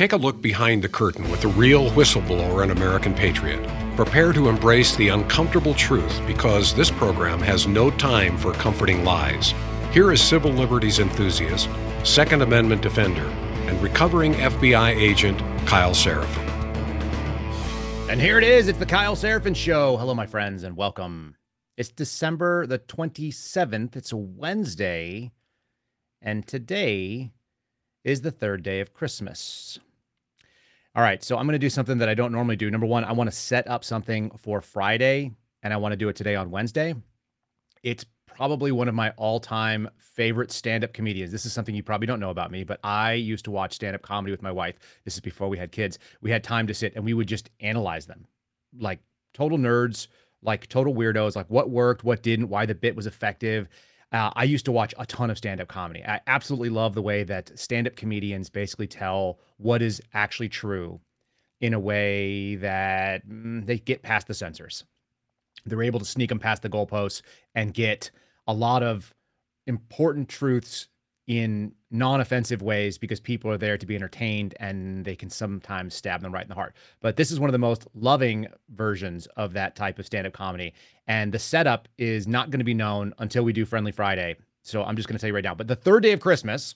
Take a look behind the curtain with the real whistleblower and American patriot. Prepare to embrace the uncomfortable truth because this program has no time for comforting lies. Here is civil liberties enthusiast, Second Amendment defender, and recovering FBI agent Kyle Seraphin. And here it is. It's the Kyle Seraphin Show. Hello, my friends, and welcome. It's December the 27th. It's a Wednesday. And today is the third day of Christmas. All right, so I'm going to do something that I don't normally do. Number one, I want to set up something for Friday, and I want to do it today on Wednesday. It's probably one of my all-time favorite stand-up comedians. This is something you probably don't know about me, but I used to watch stand-up comedy with my wife. This is before we had kids. We had time to sit and we would just analyze them. Like total nerds, like total weirdos, like what worked, what didn't, why the bit was effective. Uh, I used to watch a ton of stand up comedy. I absolutely love the way that stand up comedians basically tell what is actually true in a way that mm, they get past the censors. They're able to sneak them past the goalposts and get a lot of important truths in non-offensive ways because people are there to be entertained and they can sometimes stab them right in the heart. But this is one of the most loving versions of that type of stand-up comedy and the setup is not going to be known until we do Friendly Friday. So I'm just going to tell you right now. But the third day of Christmas,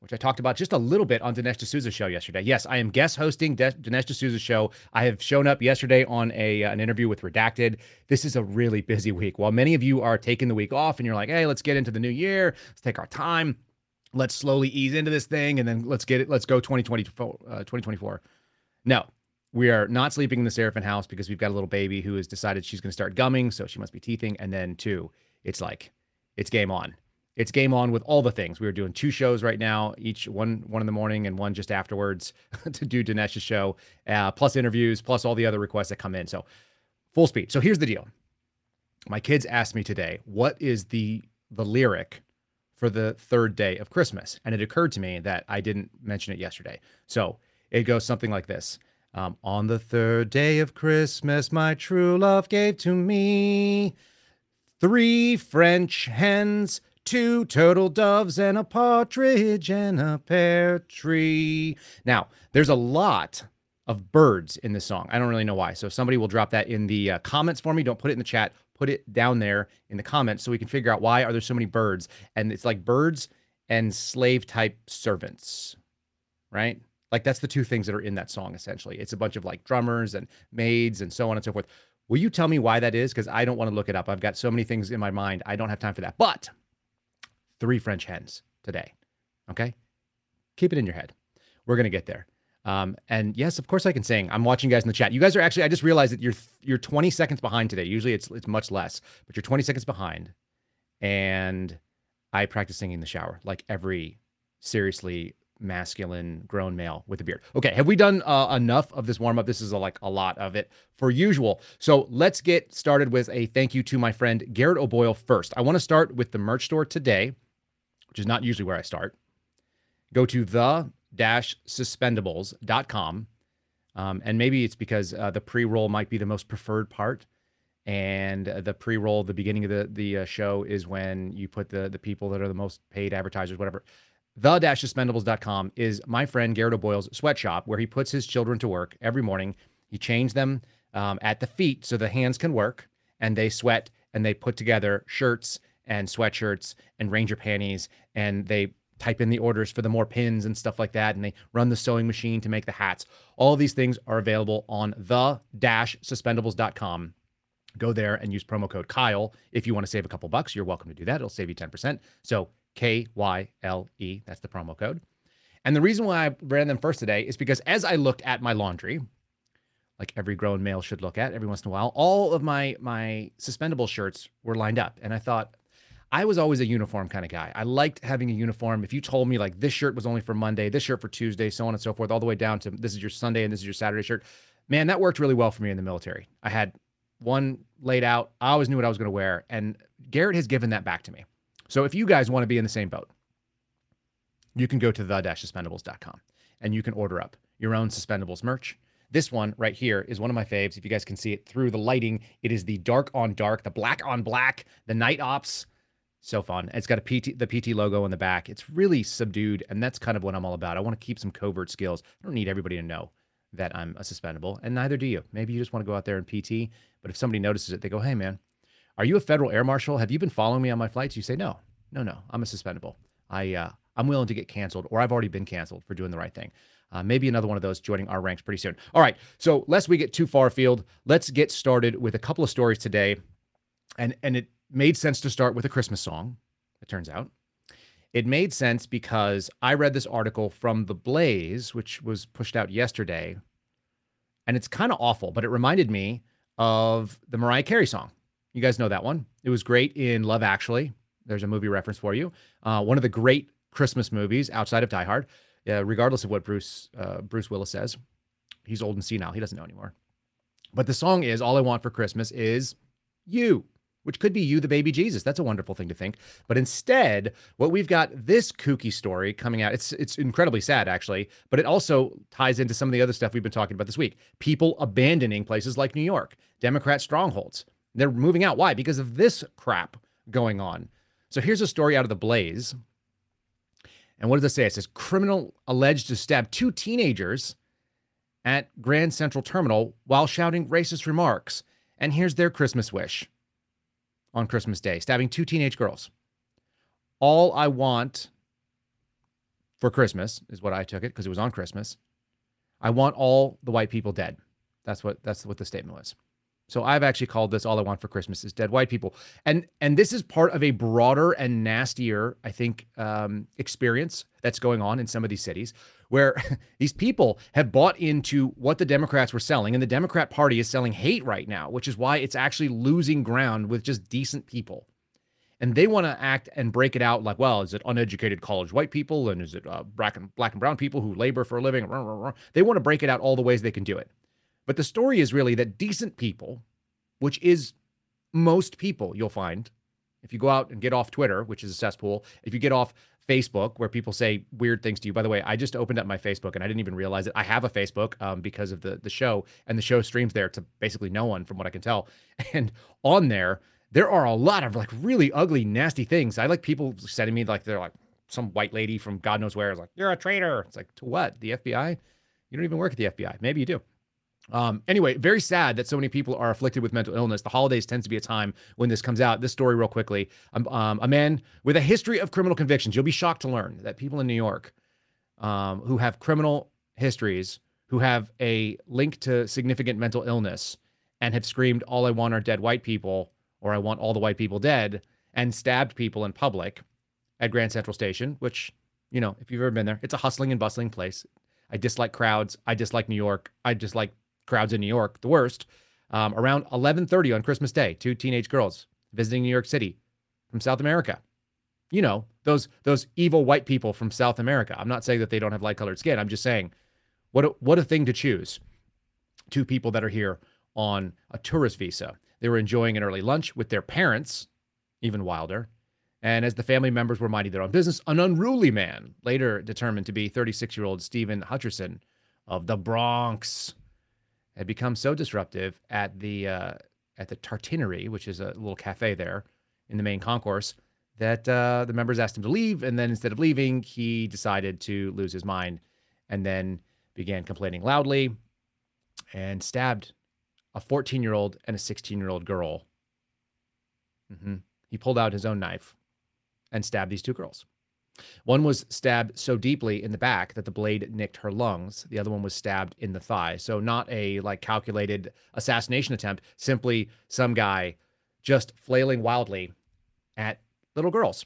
which I talked about just a little bit on Dinesh D'Souza's show yesterday. Yes, I am guest hosting De- Dinesh D'Souza's show. I have shown up yesterday on a uh, an interview with Redacted. This is a really busy week. While many of you are taking the week off and you're like, hey, let's get into the new year, let's take our time, let's slowly ease into this thing, and then let's get it, let's go 2024. Uh, 2024. No, we are not sleeping in the Seraphin house because we've got a little baby who has decided she's going to start gumming, so she must be teething. And then two, it's like, it's game on it's game on with all the things. We are doing two shows right now, each one one in the morning and one just afterwards to do Dinesh's show, uh, plus interviews, plus all the other requests that come in. So full speed. So here's the deal. My kids asked me today, what is the the lyric for the third day of Christmas? And it occurred to me that I didn't mention it yesterday. So it goes something like this. Um, on the third day of Christmas, my true love gave to me three French hens two turtle doves and a partridge and a pear tree. Now, there's a lot of birds in this song. I don't really know why. So if somebody will drop that in the uh, comments for me. Don't put it in the chat. Put it down there in the comments so we can figure out why are there so many birds. And it's like birds and slave type servants, right? Like that's the two things that are in that song essentially. It's a bunch of like drummers and maids and so on and so forth. Will you tell me why that is? Because I don't want to look it up. I've got so many things in my mind. I don't have time for that. But three French hens today. Okay. Keep it in your head. We're going to get there. Um, and yes, of course I can sing. I'm watching you guys in the chat. You guys are actually, I just realized that you're, you're 20 seconds behind today. Usually it's, it's much less, but you're 20 seconds behind. And I practice singing in the shower like every seriously masculine grown male with a beard. Okay, have we done uh, enough of this warm up? This is a, like a lot of it for usual. So let's get started with a thank you to my friend Garrett O'Boyle first. I want to start with the merch store today which is not usually where I start, go to the dash suspendables.com. Um, and maybe it's because uh, the pre roll might be the most preferred part. And uh, the pre roll, the beginning of the, the uh, show, is when you put the, the people that are the most paid advertisers, whatever. The suspendables.com is my friend Garrett O'Boyle's sweatshop where he puts his children to work every morning. He chains them um, at the feet so the hands can work and they sweat and they put together shirts and sweatshirts and ranger panties and they type in the orders for the more pins and stuff like that and they run the sewing machine to make the hats. All these things are available on the dash suspendables.com go there and use promo code kyle if you want to save a couple bucks. You're welcome to do that. It'll save you 10% so k-y-l-e that's the promo code. And the reason why i ran them first today is because as i looked at my laundry like every grown male should look at every once in a while all of my my suspendable shirts were lined up. And i thought I was always a uniform kind of guy. I liked having a uniform. If you told me like this shirt was only for Monday, this shirt for Tuesday, so on and so forth, all the way down to this is your Sunday and this is your Saturday shirt, man, that worked really well for me in the military. I had one laid out. I always knew what I was going to wear. And Garrett has given that back to me. So if you guys want to be in the same boat, you can go to the-suspendables.com and you can order up your own suspendables merch. This one right here is one of my faves. If you guys can see it through the lighting, it is the dark on dark, the black on black, the night ops So fun. It's got a PT, the PT logo in the back. It's really subdued, and that's kind of what I'm all about. I want to keep some covert skills. I don't need everybody to know that I'm a suspendable, and neither do you. Maybe you just want to go out there and PT, but if somebody notices it, they go, "Hey, man, are you a federal air marshal? Have you been following me on my flights?" You say, "No, no, no. I'm a suspendable. I uh, I'm willing to get canceled, or I've already been canceled for doing the right thing." Uh, maybe another one of those joining our ranks pretty soon. All right. So, lest we get too far afield, let's get started with a couple of stories today. And and it made sense to start with a Christmas song. It turns out it made sense because I read this article from The Blaze, which was pushed out yesterday, and it's kind of awful, but it reminded me of the Mariah Carey song. You guys know that one. It was great in Love Actually. There's a movie reference for you. Uh, one of the great Christmas movies outside of Die Hard uh, regardless of what Bruce uh, Bruce Willis says. He's old and senile. He doesn't know anymore. But the song is "All I Want for Christmas Is You," which could be you, the baby Jesus. That's a wonderful thing to think. But instead, what we've got this kooky story coming out. It's it's incredibly sad, actually, but it also ties into some of the other stuff we've been talking about this week. People abandoning places like New York, Democrat strongholds. They're moving out. Why? Because of this crap going on. So here's a story out of the Blaze and what does it say? It says criminal alleged to stab two teenagers at Grand Central Terminal while shouting racist remarks. And here's their Christmas wish on Christmas Day stabbing two teenage girls. All I want for Christmas is what I took it because it was on Christmas. I want all the white people dead. That's what that's what the statement was. So I've actually called this "All I Want for Christmas is Dead White People," and and this is part of a broader and nastier, I think, um, experience that's going on in some of these cities, where these people have bought into what the Democrats were selling, and the Democrat Party is selling hate right now, which is why it's actually losing ground with just decent people. And they want to act and break it out like, well, is it uneducated college white people, and is it uh, black and black and brown people who labor for a living? They want to break it out all the ways they can do it. But the story is really that decent people, which is most people you'll find, if you go out and get off Twitter, which is a cesspool, if you get off Facebook, where people say weird things to you. By the way, I just opened up my Facebook and I didn't even realize it. I have a Facebook um, because of the the show, and the show streams there to basically no one, from what I can tell. And on there, there are a lot of like really ugly, nasty things. I like people sending me like they're like some white lady from God knows where is like you're a traitor. It's like to what? The FBI? You don't even work at the FBI. Maybe you do. Um, anyway, very sad that so many people are afflicted with mental illness. The holidays tends to be a time when this comes out. This story, real quickly um, um, a man with a history of criminal convictions. You'll be shocked to learn that people in New York um, who have criminal histories, who have a link to significant mental illness, and have screamed, All I want are dead white people, or I want all the white people dead, and stabbed people in public at Grand Central Station, which, you know, if you've ever been there, it's a hustling and bustling place. I dislike crowds. I dislike New York. I dislike crowds in New York, the worst. Um, around 11:30 on Christmas Day, two teenage girls visiting New York City from South America. You know those those evil white people from South America. I'm not saying that they don't have light colored skin. I'm just saying, what a, what a thing to choose. Two people that are here on a tourist visa. They were enjoying an early lunch with their parents, even wilder. And as the family members were minding their own business, an unruly man, later determined to be 36 year old Stephen Hutcherson of the Bronx, had become so disruptive at the uh, at the Tartinery, which is a little cafe there in the main concourse, that uh, the members asked him to leave, and then instead of leaving, he decided to lose his mind, and then began complaining loudly, and stabbed a 14 year old and a 16 year old girl. Mm-hmm. He pulled out his own knife and stabbed these two girls. One was stabbed so deeply in the back that the blade nicked her lungs. The other one was stabbed in the thigh. So not a like calculated assassination attempt, simply some guy just flailing wildly at little girls.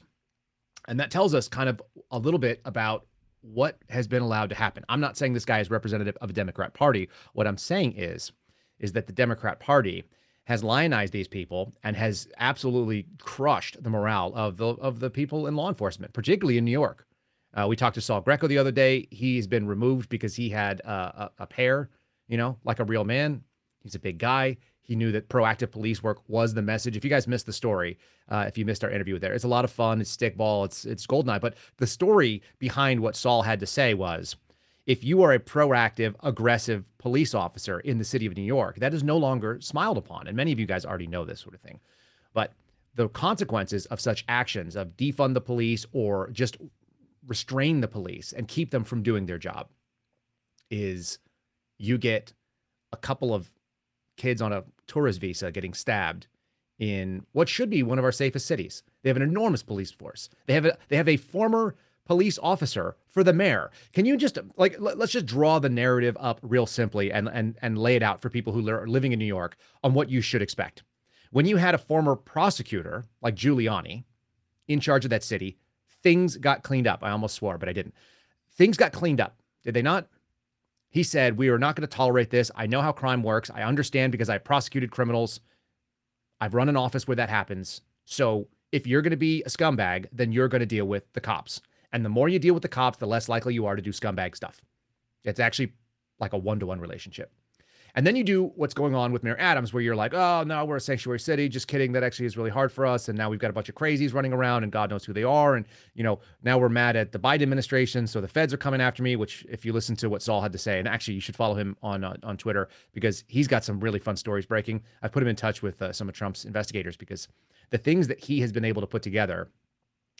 And that tells us kind of a little bit about what has been allowed to happen. I'm not saying this guy is representative of a Democrat party. What I'm saying is is that the Democrat Party has lionized these people and has absolutely crushed the morale of the of the people in law enforcement, particularly in New York. Uh, we talked to Saul Greco the other day. He's been removed because he had uh, a, a pair, you know, like a real man. He's a big guy. He knew that proactive police work was the message. If you guys missed the story, uh, if you missed our interview there, it's a lot of fun. It's stickball. It's it's Goldeneye. But the story behind what Saul had to say was if you are a proactive, aggressive police officer in the city of New York, that is no longer smiled upon. And many of you guys already know this sort of thing. But the consequences of such actions of defund the police or just restrain the police and keep them from doing their job is you get a couple of kids on a tourist visa getting stabbed in what should be one of our safest cities. They have an enormous police force. They have a they have a former police officer for the mayor. Can you just like let's just draw the narrative up real simply and and and lay it out for people who are living in New York on what you should expect. When you had a former prosecutor like Giuliani in charge of that city, things got cleaned up. I almost swore, but I didn't. Things got cleaned up. Did they not? He said, We are not going to tolerate this. I know how crime works. I understand because I've prosecuted criminals. I've run an office where that happens. So if you're going to be a scumbag, then you're going to deal with the cops. And the more you deal with the cops, the less likely you are to do scumbag stuff. It's actually like a one to one relationship. And then you do what's going on with Mayor Adams, where you're like, oh, no, we're a sanctuary city. Just kidding. That actually is really hard for us. And now we've got a bunch of crazies running around and God knows who they are. And, you know, now we're mad at the Biden administration. So the feds are coming after me, which, if you listen to what Saul had to say, and actually you should follow him on uh, on Twitter because he's got some really fun stories breaking. I've put him in touch with uh, some of Trump's investigators because the things that he has been able to put together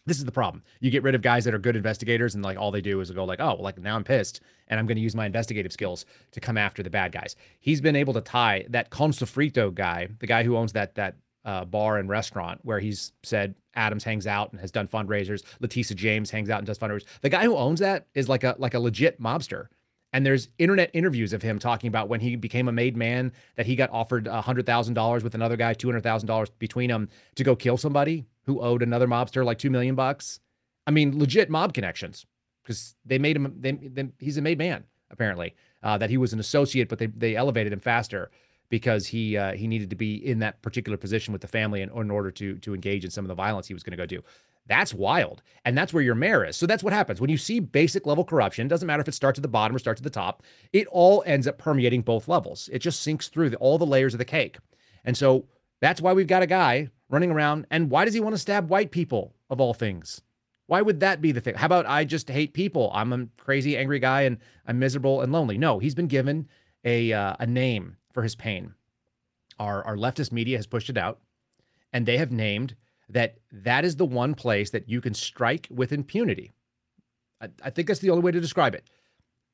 this is the problem. You get rid of guys that are good investigators and like all they do is go like, oh, well, like now I'm pissed and I'm going to use my investigative skills to come after the bad guys. He's been able to tie that Consofrito guy, the guy who owns that that uh, bar and restaurant where he's said Adams hangs out and has done fundraisers. Letitia James hangs out and does fundraisers. The guy who owns that is like a like a legit mobster. And there's internet interviews of him talking about when he became a made man that he got offered $100,000 with another guy, $200,000 between them to go kill somebody who owed another mobster like 2 million bucks. I mean, legit mob connections because they made him, they, they, he's a made man, apparently, uh, that he was an associate, but they, they elevated him faster because he uh, he needed to be in that particular position with the family in, in order to to engage in some of the violence he was going to go do. That's wild. And that's where your mayor is. So that's what happens. When you see basic level corruption, doesn't matter if it starts at the bottom or starts at the top, it all ends up permeating both levels. It just sinks through the, all the layers of the cake. And so that's why we've got a guy running around. And why does he want to stab white people, of all things? Why would that be the thing? How about I just hate people? I'm a crazy, angry guy and I'm miserable and lonely. No, he's been given a, uh, a name for his pain. Our, our leftist media has pushed it out, and they have named that that is the one place that you can strike with impunity. I, I think that's the only way to describe it.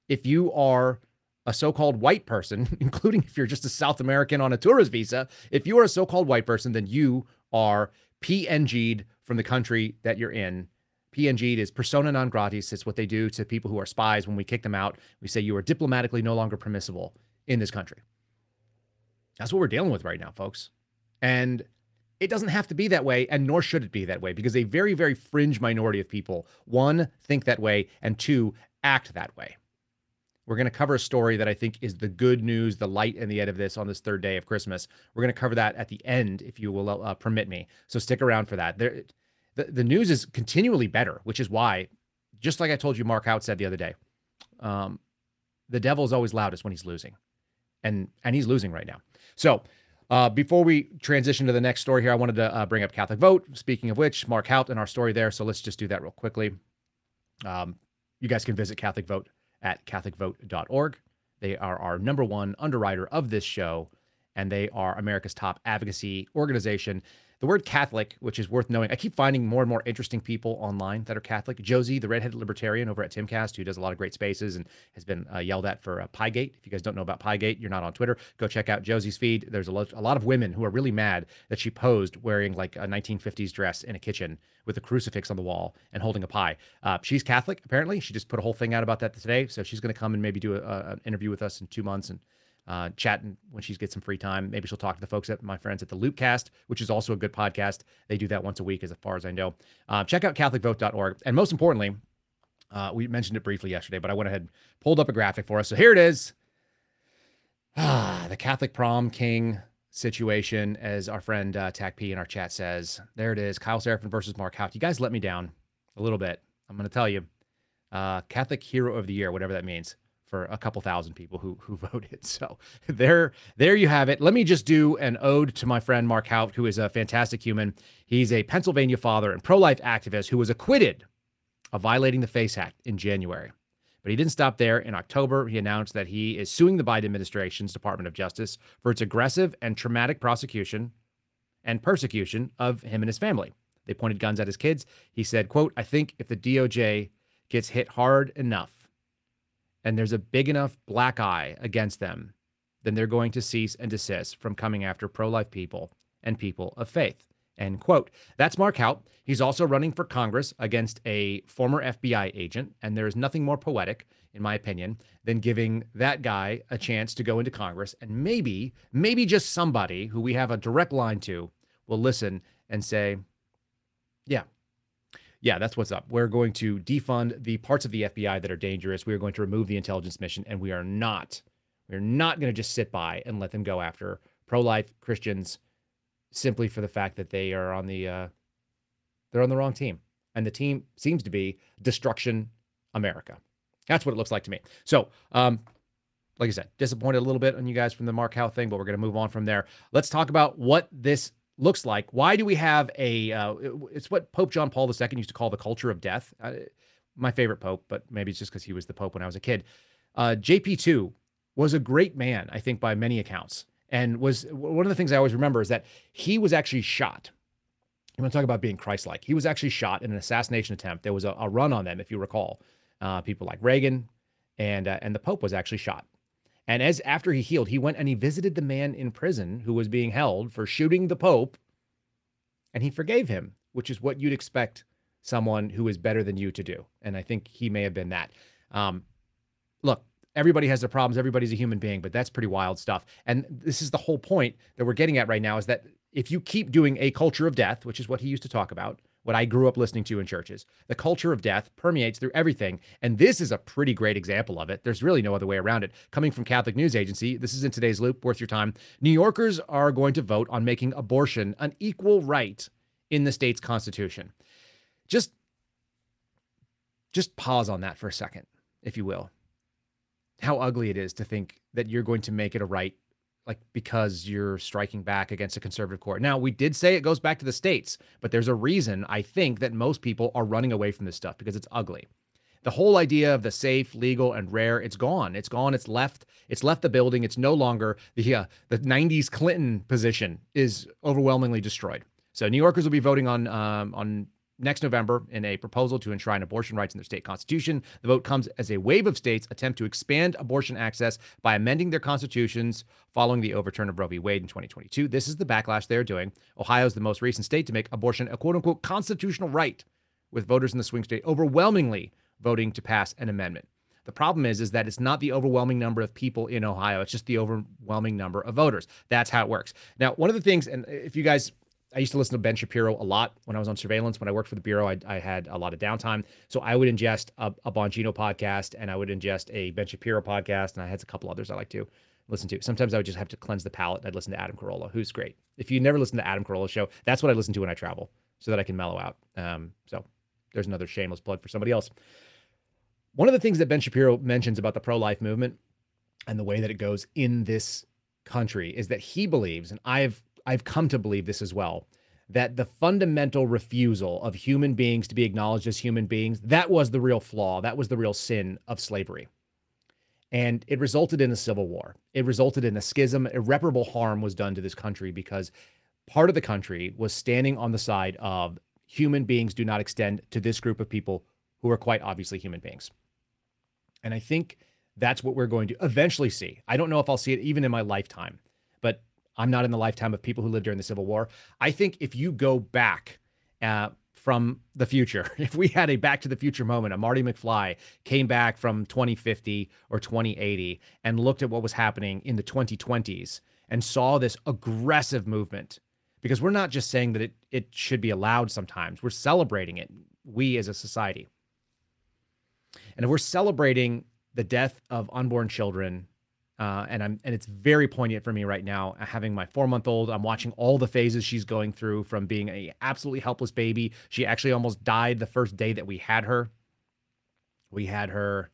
If you are a so-called white person, including if you're just a South American on a tourist visa, if you are a so-called white person, then you are PNG'd from the country that you're in. PNG'd is persona non gratis. It's what they do to people who are spies when we kick them out. We say you are diplomatically no longer permissible in this country. That's what we're dealing with right now, folks. And it doesn't have to be that way, and nor should it be that way, because a very, very fringe minority of people, one, think that way, and two, act that way. We're going to cover a story that I think is the good news, the light and the end of this on this third day of Christmas. We're going to cover that at the end, if you will uh, permit me. So stick around for that. There, the, the news is continually better, which is why, just like I told you, Mark Houck said the other day, um, the devil is always loudest when he's losing, and and he's losing right now. So uh, before we transition to the next story here, I wanted to uh, bring up Catholic Vote. Speaking of which, Mark Houck and our story there. So let's just do that real quickly. Um, you guys can visit Catholic Vote at CatholicVote.org. They are our number one underwriter of this show, and they are America's top advocacy organization the word Catholic, which is worth knowing, I keep finding more and more interesting people online that are Catholic. Josie, the redheaded libertarian over at Timcast, who does a lot of great spaces and has been uh, yelled at for uh, Piegate. If you guys don't know about Piegate, you're not on Twitter, go check out Josie's feed. There's a, lo- a lot of women who are really mad that she posed wearing like a 1950s dress in a kitchen with a crucifix on the wall and holding a pie. Uh, she's Catholic, apparently. She just put a whole thing out about that today. So she's going to come and maybe do an interview with us in two months and uh, chatting when she gets some free time. Maybe she'll talk to the folks at my friends at the Loopcast, which is also a good podcast. They do that once a week, as far as I know. Uh, check out CatholicVote.org, and most importantly, uh, we mentioned it briefly yesterday, but I went ahead and pulled up a graphic for us. So here it is. Ah, the Catholic prom king situation, as our friend uh, Tac P in our chat says. There it is. Kyle Seraphin versus Mark Houck. You guys let me down a little bit. I'm going to tell you. Uh, Catholic Hero of the Year, whatever that means for a couple thousand people who who voted. So there there you have it. Let me just do an ode to my friend Mark Houck, who is a fantastic human. He's a Pennsylvania father and pro-life activist who was acquitted of violating the FACE Act in January. But he didn't stop there. In October, he announced that he is suing the Biden administration's Department of Justice for its aggressive and traumatic prosecution and persecution of him and his family. They pointed guns at his kids. He said, quote, I think if the DOJ gets hit hard enough and there's a big enough black eye against them, then they're going to cease and desist from coming after pro-life people and people of faith. End quote. That's Mark Houck. He's also running for Congress against a former FBI agent, and there is nothing more poetic, in my opinion, than giving that guy a chance to go into Congress and maybe, maybe just somebody who we have a direct line to will listen and say, yeah, yeah, that's what's up. We're going to defund the parts of the FBI that are dangerous. We are going to remove the intelligence mission, and we are not, we're not going to just sit by and let them go after pro-life Christians simply for the fact that they are on the uh, they're on the wrong team, and the team seems to be Destruction America. That's what it looks like to me. So, um, like I said, disappointed a little bit on you guys from the Mark Houck thing, but we're going to move on from there. Let's talk about what this looks like. Why do we have a? Uh, it's what Pope John Paul II used to call the culture of death. Uh, my favorite pope, but maybe it's just because he was the pope when I was a kid. Uh, JP2 was a great man, I think, by many accounts and was one of the things I always remember is that he was actually shot. You want to talk about being Christ-like? He was actually shot in an assassination attempt. There was a, a run on them, if you recall. Uh, people like Reagan, and uh, and the Pope was actually shot. And as after he healed, he went and he visited the man in prison who was being held for shooting the Pope, and he forgave him, which is what you'd expect someone who is better than you to do. And I think he may have been that. Um, look, everybody has their problems. Everybody's a human being, but that's pretty wild stuff. And this is the whole point that we're getting at right now is that if you keep doing a culture of death, which is what he used to talk about, what I grew up listening to in churches, the culture of death permeates through everything. And this is a pretty great example of it. There's really no other way around it. Coming from Catholic News Agency, this is in today's loop, worth your time. New Yorkers are going to vote on making abortion an equal right in the state's constitution. Just just pause on that for a second, if you will how ugly it is to think that you're going to make it a right like because you're striking back against a conservative court. Now, we did say it goes back to the states, but there's a reason I think that most people are running away from this stuff because it's ugly. The whole idea of the safe, legal, and rare, it's gone. It's gone. It's left. It's left the building. It's no longer the uh, the 90s Clinton position is overwhelmingly destroyed. So New Yorkers will be voting on um, on next November in a proposal to enshrine abortion rights in their state constitution. The vote comes as a wave of states attempt to expand abortion access by amending their constitutions following the overturn of Roe v. Wade in 2022. This is the backlash they're doing. Ohio is the most recent state to make abortion a quote unquote constitutional right, with voters in the swing state overwhelmingly voting to pass an amendment. The problem is, is that it's not the overwhelming number of people in Ohio. It's just the overwhelming number of voters. That's how it works. Now, one of the things, and if you guys I used to listen to Ben Shapiro a lot when I was on surveillance. When I worked for the Bureau, I, I had a lot of downtime. So I would ingest a, a Bongino podcast and I would ingest a Ben Shapiro podcast. And I had a couple others I like to listen to. Sometimes I would just have to cleanse the palate. I'd listen to Adam Carolla, who's great. If you never listen to Adam Carolla's show, that's what I listen to when I travel so that I can mellow out. Um, so there's another shameless plug for somebody else. One of the things that Ben Shapiro mentions about the pro life movement and the way that it goes in this country is that he believes, and I've I've come to believe this as well that the fundamental refusal of human beings to be acknowledged as human beings that was the real flaw that was the real sin of slavery. And it resulted in a civil war. It resulted in a schism. Irreparable harm was done to this country because part of the country was standing on the side of human beings do not extend to this group of people who are quite obviously human beings. And i think that's what we're going to eventually see. I don't know if i'll see it even in my lifetime but I'm not in the lifetime of people who lived during the Civil War. I think if you go back uh, from the future, if we had a Back to the Future moment, a Marty McFly came back from 2050 or 2080 and looked at what was happening in the 2020s and saw this aggressive movement, because we're not just saying that it it should be allowed sometimes, we're celebrating it. We as a society. And if we're celebrating the death of unborn children uh, and I'm and it's very poignant for me right now. Uh, having my four month old, I'm watching all the phases she's going through from being a absolutely helpless baby. She actually almost died the first day that we had her. We had her.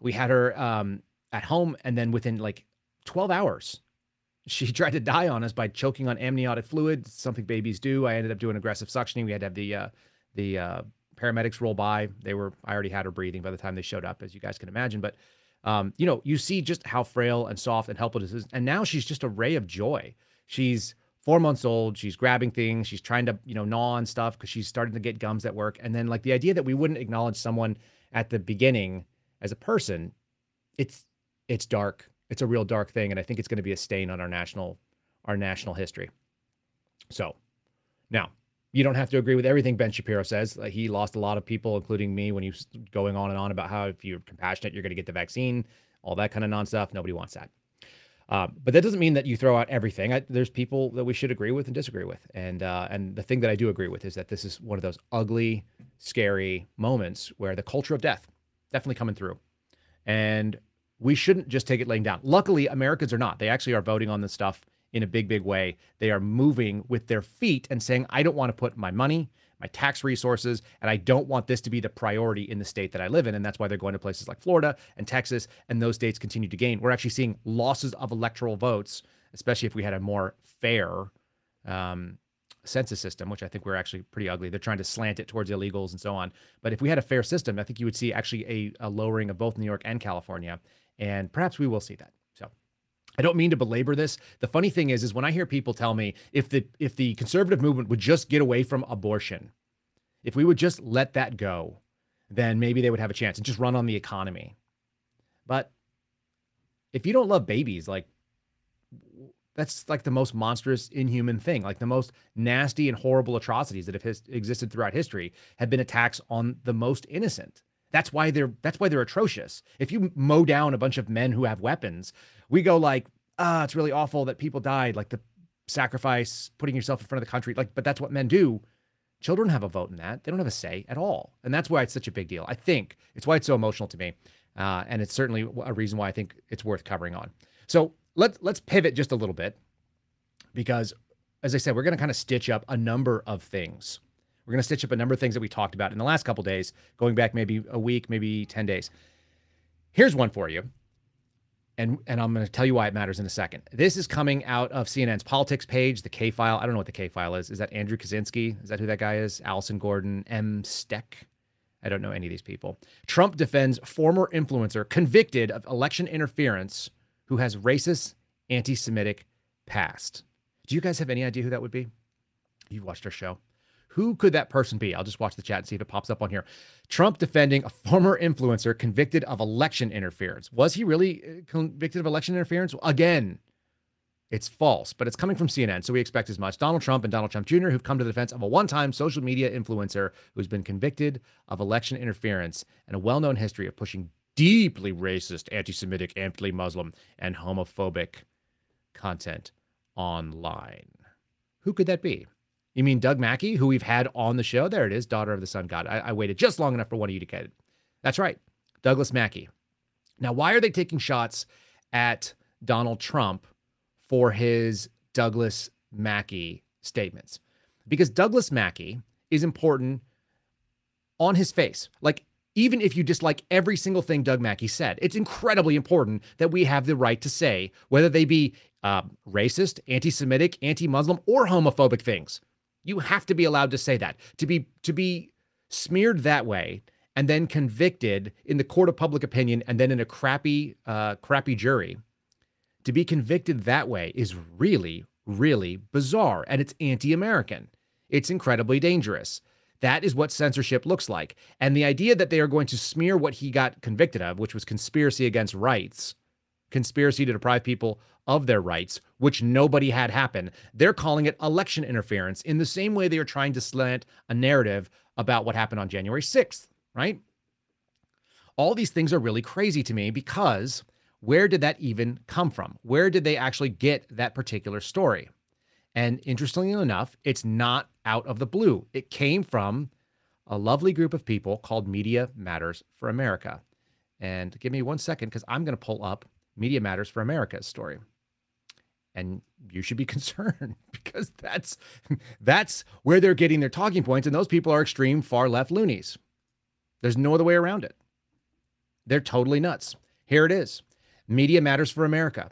We had her um, at home, and then within like 12 hours, she tried to die on us by choking on amniotic fluid, something babies do. I ended up doing aggressive suctioning. We had to have the uh, the uh, paramedics roll by. They were I already had her breathing by the time they showed up, as you guys can imagine, but um, you know, you see just how frail and soft and helpless is. And now she's just a ray of joy. She's four months old. She's grabbing things. She's trying to, you know, gnaw on stuff because she's starting to get gums at work. And then, like, the idea that we wouldn't acknowledge someone at the beginning as a person, it's it's dark. It's a real dark thing, and I think it's going to be a stain on our national our national history. So, now you don't have to agree with everything Ben Shapiro says. Uh, he lost a lot of people, including me, when he was going on and on about how if you're compassionate, you're going to get the vaccine, all that kind of non stuff. Nobody wants that. Uh, but that doesn't mean that you throw out everything. I, there's people that we should agree with and disagree with. And uh, and the thing that I do agree with is that this is one of those ugly, scary moments where the culture of death definitely coming through, and we shouldn't just take it laying down. Luckily, Americans are not. They actually are voting on this stuff in a big, big way. They are moving with their feet and saying, I don't want to put my money, my tax resources, and I don't want this to be the priority in the state that I live in. And that's why they're going to places like Florida and Texas, and those states continue to gain. We're actually seeing losses of electoral votes, especially if we had a more fair um, census system, which I think we're actually pretty ugly. They're trying to slant it towards illegals and so on. But if we had a fair system, I think you would see actually a, a lowering of both New York and California. And perhaps we will see that. I don't mean to belabor this. The funny thing is, is when I hear people tell me if the if the conservative movement would just get away from abortion, if we would just let that go, then maybe they would have a chance and just run on the economy. But if you don't love babies, like that's like the most monstrous, inhuman thing. Like the most nasty and horrible atrocities that have his, existed throughout history have been attacks on the most innocent. That's why they're that's why they're atrocious. If you mow down a bunch of men who have weapons, we go like, ah, it's really awful that people died, like the sacrifice, putting yourself in front of the country. Like, but that's what men do. Children have a vote in that. They don't have a say at all, and that's why it's such a big deal. I think it's why it's so emotional to me, uh, and it's certainly a reason why I think it's worth covering on. So let's let's pivot just a little bit, because as I said, we're going to kind of stitch up a number of things we're going to stitch up a number of things that we talked about in the last couple days, going back maybe a week, maybe 10 days. Here's one for you. And, and I'm going to tell you why it matters in a second. This is coming out of CNN's politics page, the K file. I don't know what the K file is. Is that Andrew Kaczynski? Is that who that guy is? Allison Gordon, Em Steck? I don't know any of these people. Trump defends former influencer convicted of election interference who has racist, anti Semitic past. Do you guys have any idea who that would be? You've watched our show. Who could that person be? I'll just watch the chat and see if it pops up on here. Trump defending a former influencer convicted of election interference. Was he really uh, convicted of election interference? Again, it's false, but it's coming from CNN, so we expect as much. Donald Trump and Donald Trump Jr., who've come to the defense of a one time social media influencer who's been convicted of election interference and a well known history of pushing deeply racist, anti Semitic, anti Muslim, and homophobic content online. Who could that be? You mean Doug Mackey, who we've had on the show? There it is, daughter of the sun god. I, I waited just long enough for one of you to get it. That's right, Douglass Mackey. Now, why are they taking shots at Donald Trump for his Douglass Mackey statements? Because Douglass Mackey is important on his face. Like, even if you dislike every single thing Doug Mackey said, it's incredibly important that we have the right to say whether they be uh, racist, anti Semitic, anti Muslim, or homophobic things. You have to be allowed to say that. To be to be smeared that way and then convicted in the court of public opinion and then in a crappy uh, crappy jury to be convicted that way is really really bizarre and it's anti-american. It's incredibly dangerous. That is what censorship looks like. And the idea that they are going to smear what he got convicted of which was conspiracy against rights conspiracy to deprive people of their rights, which nobody had happen. They're calling it election interference in the same way they are trying to slant a narrative about what happened on January 6th, right? All these things are really crazy to me because where did that even come from? Where did they actually get that particular story? And interestingly enough, it's not out of the blue. It came from a lovely group of people called Media Matters for America. And give me one second because I'm going to pull up Media Matters for America's story. And you should be concerned because that's that's where they're getting their talking points, and those people are extreme far left loonies. There's no other way around it. They're totally nuts. Here it is. Media Matters for America.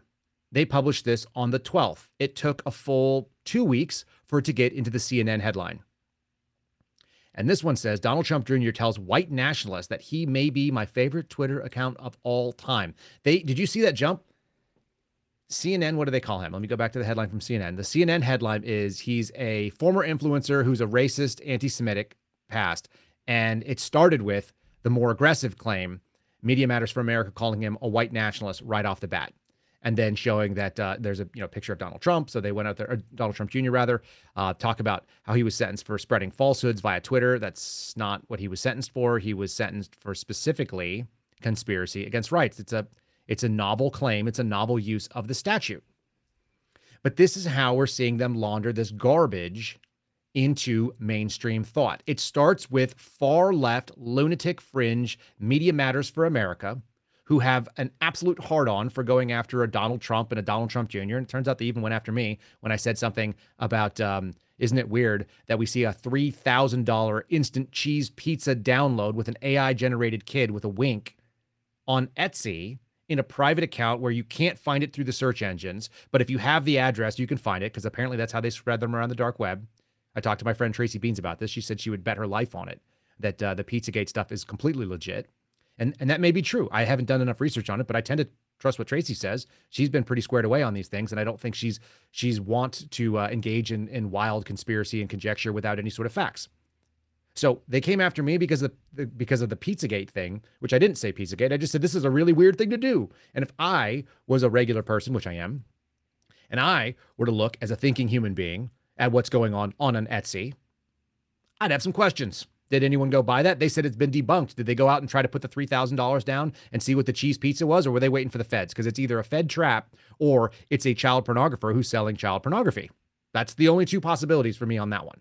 They published this on the 12th. It took a full two weeks for it to get into the CNN headline. And this one says Donald Trump Jr. tells white nationalists that he may be my favorite Twitter account of all time. They did you see that jump? CNN, what do they call him? Let me go back to the headline from CNN. The CNN headline is he's a former influencer who's a racist, anti Semitic past. And it started with the more aggressive claim Media Matters for America calling him a white nationalist right off the bat. And then showing that uh, there's a you know picture of Donald Trump, so they went out there, Donald Trump Jr. rather, uh, talk about how he was sentenced for spreading falsehoods via Twitter. That's not what he was sentenced for. He was sentenced for specifically conspiracy against rights. It's a it's a novel claim. It's a novel use of the statute. But this is how we're seeing them launder this garbage into mainstream thought. It starts with far left, lunatic fringe Media Matters for America, who have an absolute hard on for going after a Donald Trump and a Donald Trump Jr. And it turns out they even went after me when I said something about, um, isn't it weird that we see a $3,000 instant cheese pizza download with an AI generated kid with a wink on Etsy? In a private account where you can't find it through the search engines. But if you have the address, you can find it because apparently that's how they spread them around the dark web. I talked to my friend Tracy Beanz about this. She said she would bet her life on it that uh, the Pizzagate stuff is completely legit, and and that may be true. I haven't done enough research on it, but I tend to trust what Tracy says. She's been pretty squared away on these things, and I don't think she's she's want to uh, engage in in wild conspiracy and conjecture without any sort of facts. So they came after me because of the, because of the Pizzagate thing, which I didn't say Pizzagate. I just said this is a really weird thing to do. And if I was a regular person, which I am, and I were to look as a thinking human being at what's going on on an Etsy, I'd have some questions. Did anyone go buy that? They said it's been debunked. Did they go out and try to put the $3,000 down and see what the cheese pizza was, or were they waiting for the feds? Because it's either a Fed trap or it's a child pornographer who's selling child pornography. That's the only two possibilities for me on that one.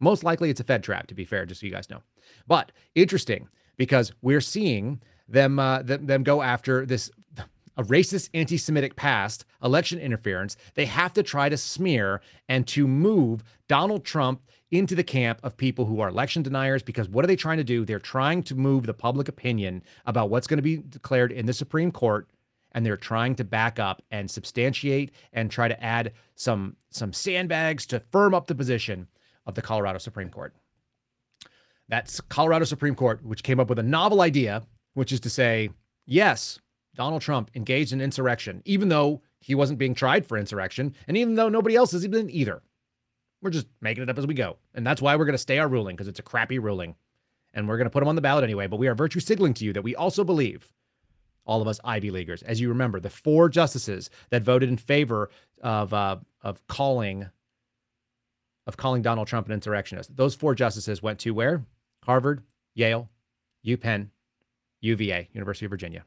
Most likely it's a Fed trap, to be fair, just so you guys know. But interesting because we're seeing them, uh, them, them go after this a racist anti Semitic past, election interference, they have to try to smear and to move Donald Trump into the camp of people who are election deniers because what are they trying to do? They're trying to move the public opinion about what's going to be declared in the Supreme Court and they're trying to back up and substantiate and try to add some some sandbags to firm up the position of the Colorado Supreme Court. That's Colorado Supreme Court which came up with a novel idea which is to say, yes, Donald Trump engaged in insurrection, even though he wasn't being tried for insurrection, and even though nobody else has been either. We're just making it up as we go. And that's why we're going to stay our ruling, because it's a crappy ruling. And we're going to put him on the ballot anyway. But we are virtue signaling to you that we also believe, all of us Ivy Leaguers, as you remember, the four justices that voted in favor of, uh, of calling of calling Donald Trump an insurrectionist. Those four justices went to where? Harvard, Yale, UPenn, UVA, University of Virginia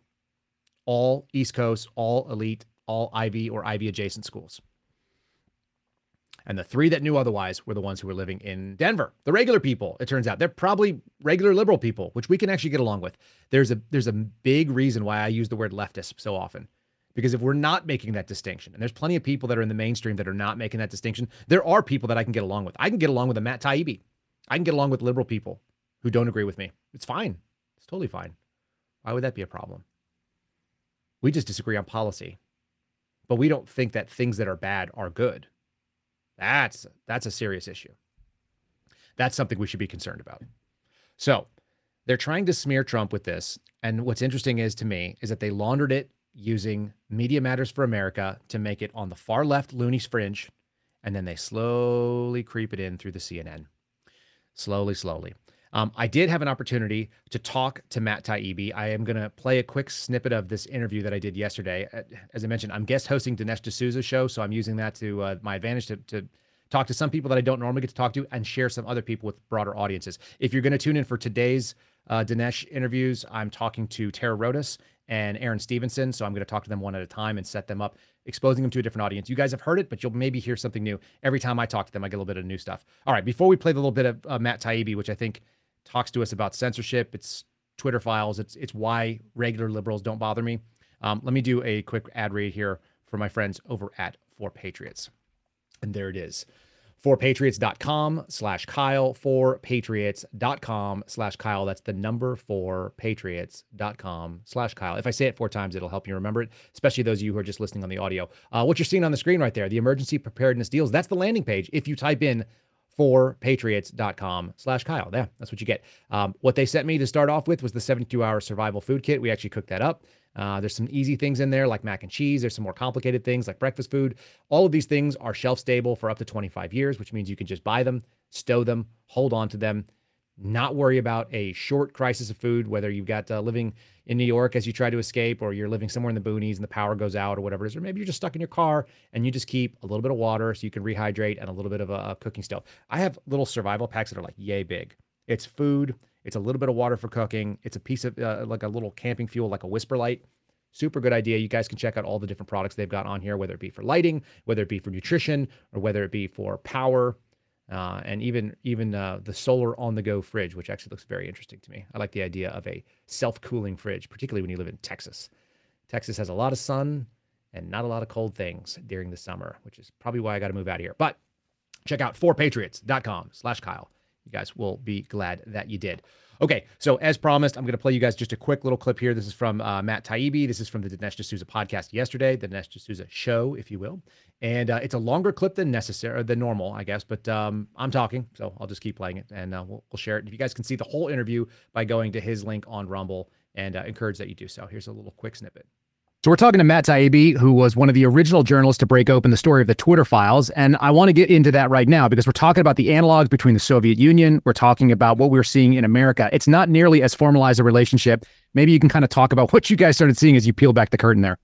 all East Coast, all elite, all Ivy or Ivy adjacent schools. And the three that knew otherwise were the ones who were living in Denver. The regular people, it turns out, they're probably regular liberal people, which we can actually get along with. There's a there's a big reason why I use the word leftist so often. Because if we're not making that distinction, and there's plenty of people that are in the mainstream that are not making that distinction, there are people that I can get along with. I can get along with a Matt Taibbi. I can get along with liberal people who don't agree with me. It's fine. It's totally fine. Why would that be a problem? We just disagree on policy. But we don't think that things that are bad are good. That's that's a serious issue. That's something we should be concerned about. So, they're trying to smear Trump with this, and what's interesting is to me is that they laundered it using Media Matters for America to make it on the far left loony fringe, and then they slowly creep it in through the CNN. Slowly, slowly. Um, I did have an opportunity to talk to Matt Taibbi. I am going to play a quick snippet of this interview that I did yesterday. Uh, as I mentioned, I'm guest hosting Dinesh D'Souza's show, so I'm using that to uh, my advantage to, to talk to some people that I don't normally get to talk to and share some other people with broader audiences. If you're going to tune in for today's uh, Dinesh interviews, I'm talking to Tara Rodas and Aaron Stevenson. So I'm going to talk to them one at a time and set them up, exposing them to a different audience. You guys have heard it, but you'll maybe hear something new every time I talk to them. I get a little bit of new stuff. All right, before we play the little bit of uh, Matt Taibbi, which I think talks to us about censorship. It's Twitter files. It's it's why regular liberals don't bother me. Um, let me do a quick ad read here for my friends over at 4Patriots. And there it is. 4Patriots.com slash Kyle, 4Patriots.com slash Kyle. That's the number for Patriots.com slash Kyle. If I say it four times, it'll help you remember it, especially those of you who are just listening on the audio. Uh, what you're seeing on the screen right there, the emergency preparedness deals, that's the landing page. If you type in 4patriots.com slash Kyle. Yeah, that's what you get. Um, what they sent me to start off with was the 72 hour survival food kit. We actually cooked that up. Uh, there's some easy things in there like mac and cheese. There's some more complicated things like breakfast food. All of these things are shelf stable for up to 25 years, which means you can just buy them, stow them, hold on to them, not worry about a short crisis of food, whether you've got uh, living in New York as you try to escape, or you're living somewhere in the boonies and the power goes out, or whatever it is, or maybe you're just stuck in your car and you just keep a little bit of water so you can rehydrate and a little bit of a, a cooking stove. I have little survival packs that are like yay big. It's food, it's a little bit of water for cooking, it's a piece of uh, like a little camping fuel, like a WhisperLite. Super good idea. You guys can check out all the different products they've got on here, whether it be for lighting, whether it be for nutrition, or whether it be for power uh, and even even uh, the solar on the go fridge, which actually looks very interesting to me. I like the idea of a self cooling fridge, particularly when you live in Texas. Texas has a lot of sun and not a lot of cold things during the summer, which is probably why I got to move out of here. But check out 4patriots.com slash Kyle. You guys will be glad that you did. Okay, so as promised, I'm going to play you guys just a quick little clip here. This is from uh, Matt Taibbi. This is from the Dinesh D'Souza podcast yesterday, the Dinesh D'Souza show, if you will. And uh, it's a longer clip than necessary, than normal, I guess. But um, I'm talking, so I'll just keep playing it, and uh, we'll, we'll share it. If you guys can see the whole interview by going to his link on Rumble, and uh, encourage that you do so. Here's a little quick snippet. So we're talking to Matt Taibbi, who was one of the original journalists to break open the story of the Twitter files. And I want to get into that right now because we're talking about the analogs between the Soviet Union. We're talking about what we're seeing in America. It's not nearly as formalized a relationship. Maybe you can kind of talk about what you guys started seeing as you peel back the curtain there.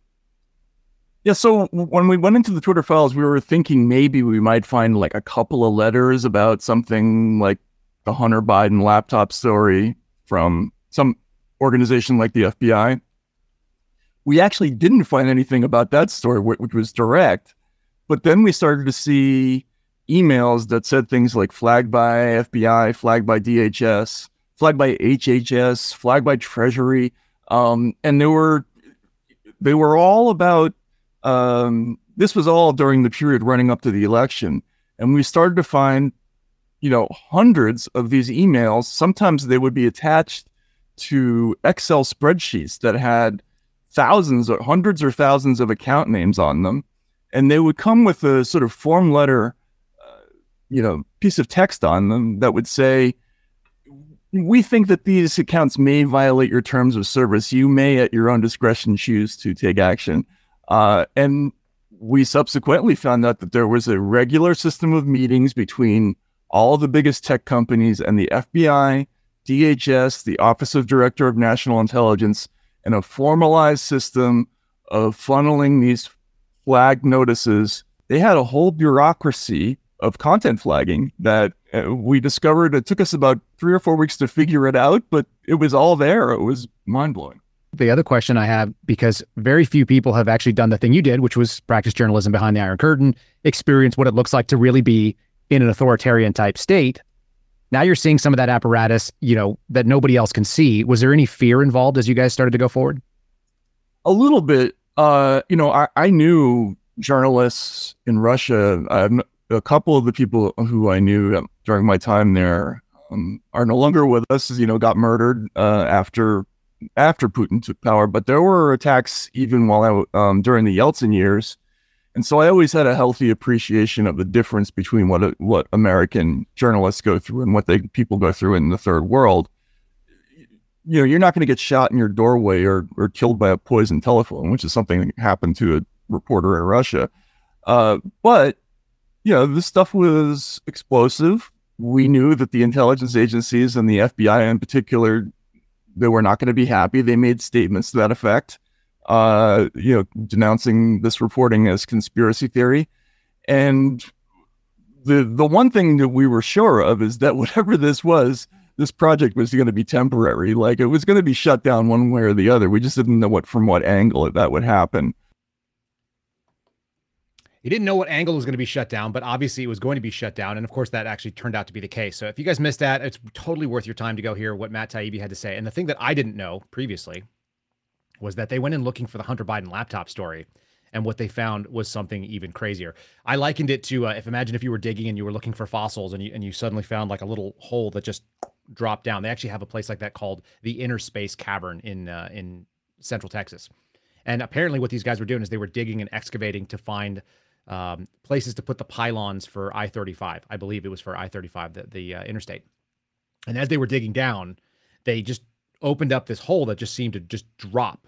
Yeah, so when we went into the Twitter files, we were thinking maybe we might find like a couple of letters about something like the Hunter Biden laptop story from some organization like the FBI we actually didn't find anything about that story, which was direct. But then we started to see emails that said things like flagged by FBI, flagged by DHS, flagged by HHS, flagged by Treasury, um, and they were they were all about. Um, this was all during the period running up to the election, and we started to find, you know, hundreds of these emails. Sometimes they would be attached to Excel spreadsheets that had thousands or hundreds or thousands of account names on them. And they would come with a sort of form letter, uh, you know, piece of text on them that would say, we think that these accounts may violate your terms of service. You may, at your own discretion, choose to take action. Uh, and we subsequently found out that there was a regular system of meetings between all the biggest tech companies and the FBI, DHS, the Office of Director of National Intelligence, and a formalized system of funneling these flag notices. They had a whole bureaucracy of content flagging that uh, we discovered. It took us about three or four weeks to figure it out, but it was all there. It was mind blowing. The other question I have, because very few people have actually done the thing you did, which was practice journalism behind the Iron Curtain, experience what it looks like to really be in an authoritarian type state. Now you're seeing some of that apparatus, you know, that nobody else can see. Was there any fear involved as you guys started to go forward? A little bit. Uh, you know, I, I knew journalists in Russia. A couple of the people who I knew during my time there um, are no longer with us. You know, got murdered uh, after after Putin took power. But there were attacks even while I um, during the Yeltsin years and so I always had a healthy appreciation of the difference between what what American journalists go through and what they people go through in the third world. You know, you're not going to get shot in your doorway or or killed by a poison telephone, which is something that happened to a reporter in Russia. Uh, but you know, this stuff was explosive. We knew that the intelligence agencies and the FBI in particular, they were not going to be happy. They made statements to that effect uh, you know, denouncing this reporting as conspiracy theory. And the the one thing that we were sure of is that whatever this was, this project was going to be temporary. Like it was going to be shut down one way or the other. We just didn't know what from what angle that would happen. He didn't know what angle was going to be shut down, but obviously it was going to be shut down. And of course, that actually turned out to be the case. So if you guys missed that, it's totally worth your time to go hear what Matt Taibbi had to say. And the thing that I didn't know previously was that they went in looking for the Hunter Biden laptop story. And what they found was something even crazier. I likened it to uh, if imagine if you were digging and you were looking for fossils and you, and you suddenly found like a little hole that just dropped down. They actually have a place like that called the Inner Space Cavern in uh, in Central Texas. And apparently, what these guys were doing is they were digging and excavating to find um, places to put the pylons for I 35. I believe it was for I 35, the, the uh, interstate. And as they were digging down, they just opened up this hole that just seemed to just drop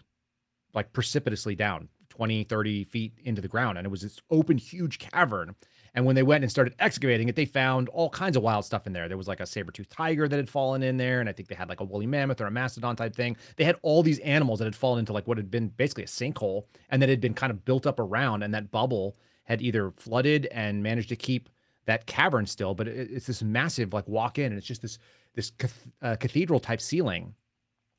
like precipitously down 20, 30 feet into the ground. And it was this open, huge cavern. And when they went and started excavating it, they found all kinds of wild stuff in there. There was like a saber-toothed tiger that had fallen in there, and I think they had like a woolly mammoth or a mastodon type thing. They had all these animals that had fallen into like what had been basically a sinkhole and that had been kind of built up around, and that bubble had either flooded and managed to keep that cavern still, but it's this massive like walk in, and it's just this this uh, cathedral type ceiling,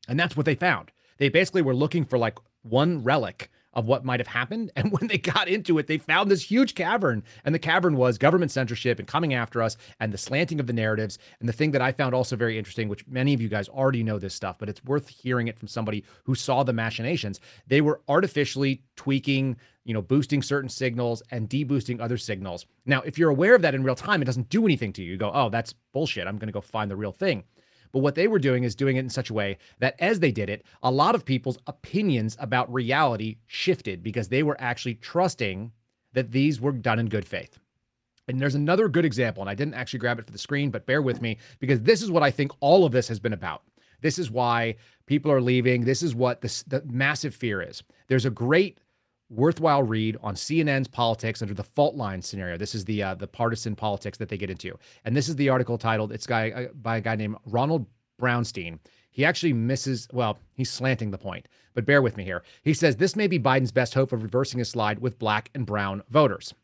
and that's what they found. They basically were looking for like one relic of what might have happened. And when they got into it, they found this huge cavern. And the cavern was government censorship and coming after us and the slanting of the narratives. And the thing that I found also very interesting, which many of you guys already know this stuff, but it's worth hearing it from somebody who saw the machinations. They were artificially tweaking, you know, boosting certain signals and deboosting other signals. Now, if you're aware of that in real time, it doesn't do anything to you. You go, oh, that's bullshit. I'm going to go find the real thing. But what they were doing is doing it in such a way that as they did it, a lot of people's opinions about reality shifted because they were actually trusting that these were done in good faith. And there's another good example, and I didn't actually grab it for the screen, but bear with me because this is what I think all of this has been about. This is why people are leaving. This is what the, the massive fear is. There's a great worthwhile read on CNN's politics under the fault line scenario. This is the uh, the partisan politics that they get into, and this is the article titled. It's guy uh, by a guy named Ronald Brownstein. He actually misses. Well, he's slanting the point, but bear with me here. He says this may be Biden's best hope of reversing his slide with black and brown voters.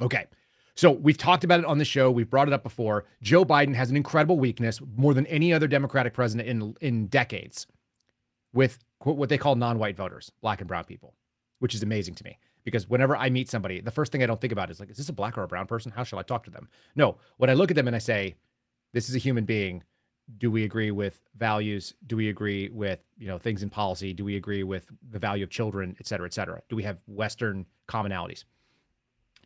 Okay. So we've talked about it on the show. We've brought it up before. Joe Biden has an incredible weakness, more than any other Democratic president in in decades, with what they call non-white voters, black and brown people which is amazing to me because whenever I meet somebody, the first thing I don't think about is like, is this a black or a brown person? How shall I talk to them? No, when I look at them and I say, this is a human being. Do we agree with values? Do we agree with you know things in policy? Do we agree with the value of children, et cetera, et cetera? Do we have Western commonalities?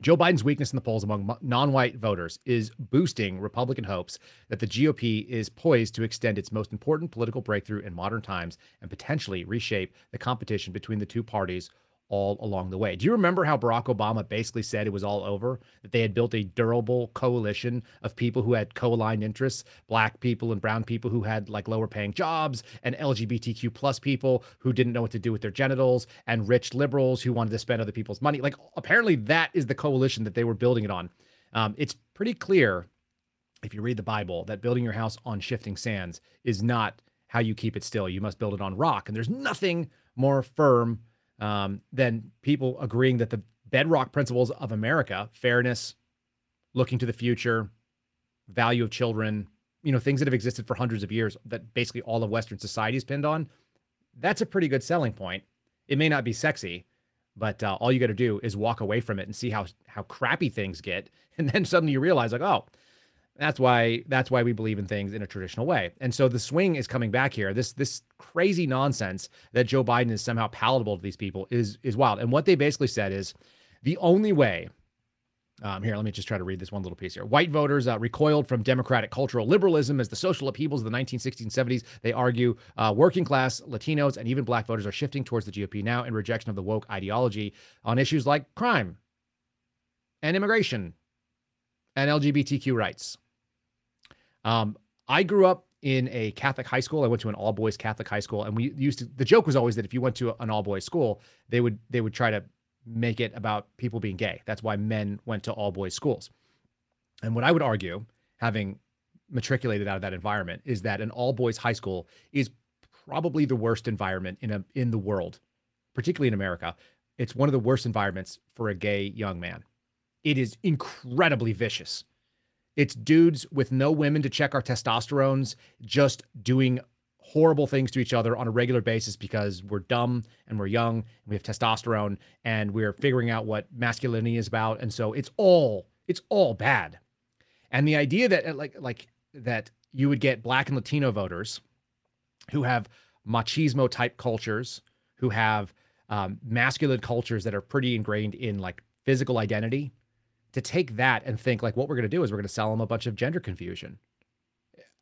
Joe Biden's weakness in the polls among non white voters is boosting Republican hopes that the GOP is poised to extend its most important political breakthrough in modern times and potentially reshape the competition between the two parties all along the way. Do you remember how Barack Obama basically said it was all over? That they had built a durable coalition of people who had co-aligned interests, black people and brown people who had like lower paying jobs, and LGBTQ plus people who didn't know what to do with their genitals, and rich liberals who wanted to spend other people's money. Like apparently that is the coalition that they were building it on. Um, it's pretty clear if you read the Bible that building your house on shifting sands is not how you keep it still. You must build it on rock. And there's nothing more firm um, than people agreeing that the bedrock principles of America, fairness, looking to the future, value of children, you know, things that have existed for hundreds of years that basically all of Western society is pinned on, that's a pretty good selling point. It may not be sexy, but uh, all you got to do is walk away from it and see how how crappy things get, and then suddenly you realize like, oh, that's why that's why we believe in things in a traditional way. And so the swing is coming back here. This this crazy nonsense that Joe Biden is somehow palatable to these people is is wild. And what they basically said is the only way um, here, let me just try to read this one little piece here. White voters uh, recoiled from democratic cultural liberalism as the social upheavals of the 1960s and 70s. They argue uh, working class, Latinos, and even black voters are shifting towards the GOP now in rejection of the woke ideology on issues like crime and immigration and LGBTQ rights. Um, I grew up in a Catholic high school. I went to an all boys Catholic high school, and we used to. The joke was always that if you went to an all boys school, they would they would try to make it about people being gay. That's why men went to all boys schools. And what I would argue, having matriculated out of that environment, is that an all boys high school is probably the worst environment in a in the world, particularly in America. It's one of the worst environments for a gay young man. It is incredibly vicious. It's dudes with no women to check our testosterones, just doing horrible things to each other on a regular basis because we're dumb and we're young and we have testosterone and we're figuring out what masculinity is about. And so it's all it's all bad. And the idea that uh, like like that you would get black and Latino voters who have machismo type cultures, who have um, masculine cultures that are pretty ingrained in like physical identity to take that and think like what we're going to do is we're going to sell them a bunch of gender confusion.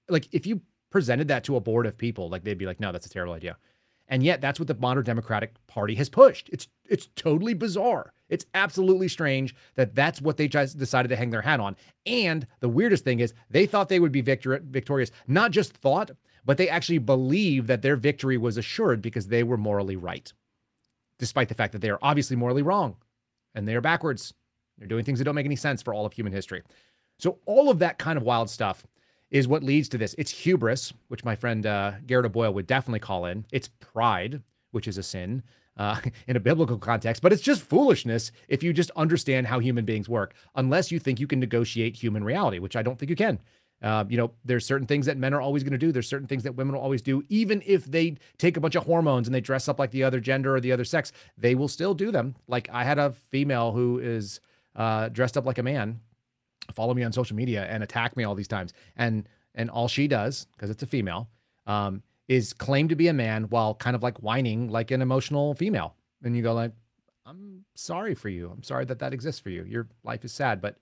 Like if you presented that to a board of people, like they'd be like, no, that's a terrible idea. And yet that's what the modern Democratic Party has pushed. It's it's totally bizarre. It's absolutely strange that that's what they just decided to hang their hat on. And the weirdest thing is they thought they would be victor- victorious, not just thought, but they actually believed that their victory was assured because they were morally right, despite the fact that they are obviously morally wrong and they are backwards. They're doing things that don't make any sense for all of human history. So, all of that kind of wild stuff is what leads to this. It's hubris, which my friend uh, Garrett O'Boyle would definitely call in. It's pride, which is a sin uh, in a biblical context, but it's just foolishness if you just understand how human beings work, unless you think you can negotiate human reality, which I don't think you can. Uh, you know, there's certain things that men are always going to do. There's certain things that women will always do, even if they take a bunch of hormones and they dress up like the other gender or the other sex, they will still do them. Like I had a female who is uh, dressed up like a man, follow me on social media and attack me all these times, and and all she does because it's a female um, is claim to be a man while kind of like whining like an emotional female, and you go like, I'm sorry for you. I'm sorry that that exists for you. Your life is sad, but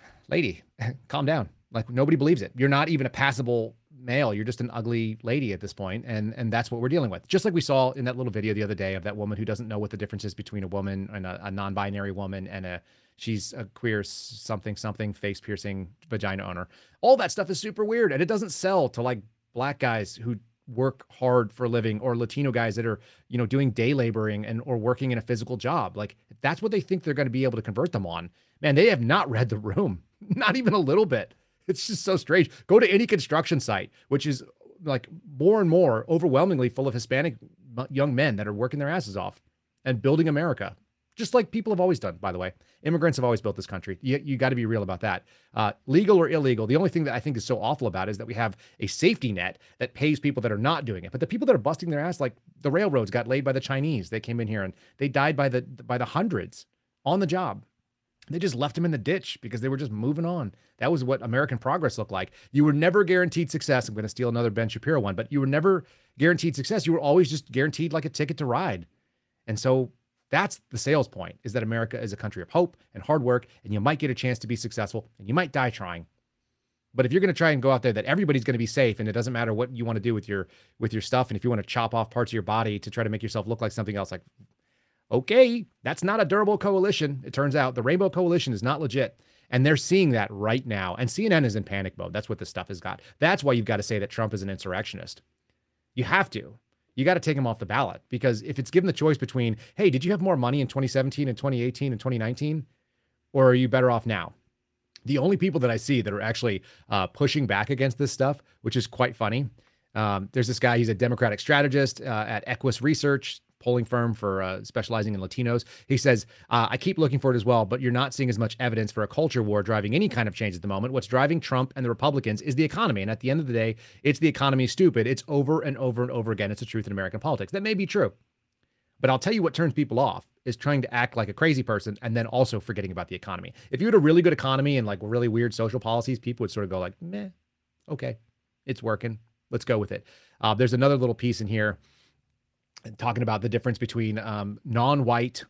lady, calm down. Like nobody believes it. You're not even a passable male. You're just an ugly lady at this point, and and that's what we're dealing with. Just like we saw in that little video the other day of that woman who doesn't know what the difference is between a woman and a, a non-binary woman and a she's a queer something something face piercing vagina owner. All that stuff is super weird, and it doesn't sell to like black guys who work hard for a living or Latino guys that are, you know, doing day laboring and or working in a physical job. Like that's what they think they're going to be able to convert them on. Man, they have not read the room. Not even a little bit. It's just so strange. Go to any construction site, which is like more and more overwhelmingly full of Hispanic young men that are working their asses off and building America, just like people have always done, by the way. Immigrants have always built this country. You, you got to be real about that. Uh, legal or illegal, the only thing that I think is so awful about it is that we have a safety net that pays people that are not doing it. But the people that are busting their ass, like the railroads got laid by the Chinese. They came in here and they died by the by the hundreds on the job. They just left him in the ditch because they were just moving on. That was what American progress looked like. You were never guaranteed success. I'm going to steal another Ben Shapiro one, but you were never guaranteed success. You were always just guaranteed like a ticket to ride. And so that's the sales point is that America is a country of hope and hard work, and you might get a chance to be successful and you might die trying. But if you're going to try and go out there that everybody's going to be safe and it doesn't matter what you want to do with your with your stuff and if you want to chop off parts of your body to try to make yourself look like something else like okay, that's not a durable coalition. It turns out the Rainbow Coalition is not legit. And they're seeing that right now. And CNN is in panic mode. That's what this stuff has got. That's why you've got to say that Trump is an insurrectionist. You have to. You got to take him off the ballot because if it's given the choice between, hey, did you have more money in 2017 and 2018 and 2019? Or are you better off now? The only people that I see that are actually uh, pushing back against this stuff, which is quite funny, um, there's this guy, he's a Democratic strategist uh, at Equis Research polling firm for uh, specializing in Latinos. He says, uh, I keep looking for it as well, but you're not seeing as much evidence for a culture war driving any kind of change at the moment. What's driving Trump and the Republicans is the economy. And at the end of the day, it's the economy stupid. It's over and over and over again. It's the truth in American politics. That may be true. But I'll tell you what turns people off is trying to act like a crazy person and then also forgetting about the economy. If you had a really good economy and like really weird social policies, people would sort of go like, meh, okay, it's working. Let's go with it. Uh, there's another little piece in here talking about the difference between um, non-white,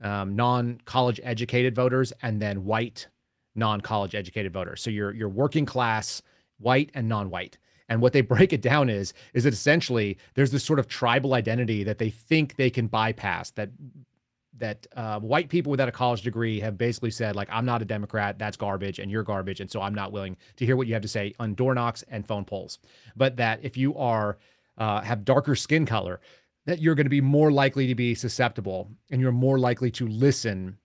um, non-college educated voters, and then white, non-college educated voters. So you're you're working class, white and non-white. And what they break it down is is that essentially there's this sort of tribal identity that they think they can bypass. That that uh, white people without a college degree have basically said like I'm not a Democrat, that's garbage, and you're garbage, and so I'm not willing to hear what you have to say on door knocks and phone polls. But that if you are uh, have darker skin color, that you're going to be more likely to be susceptible and you're more likely to listen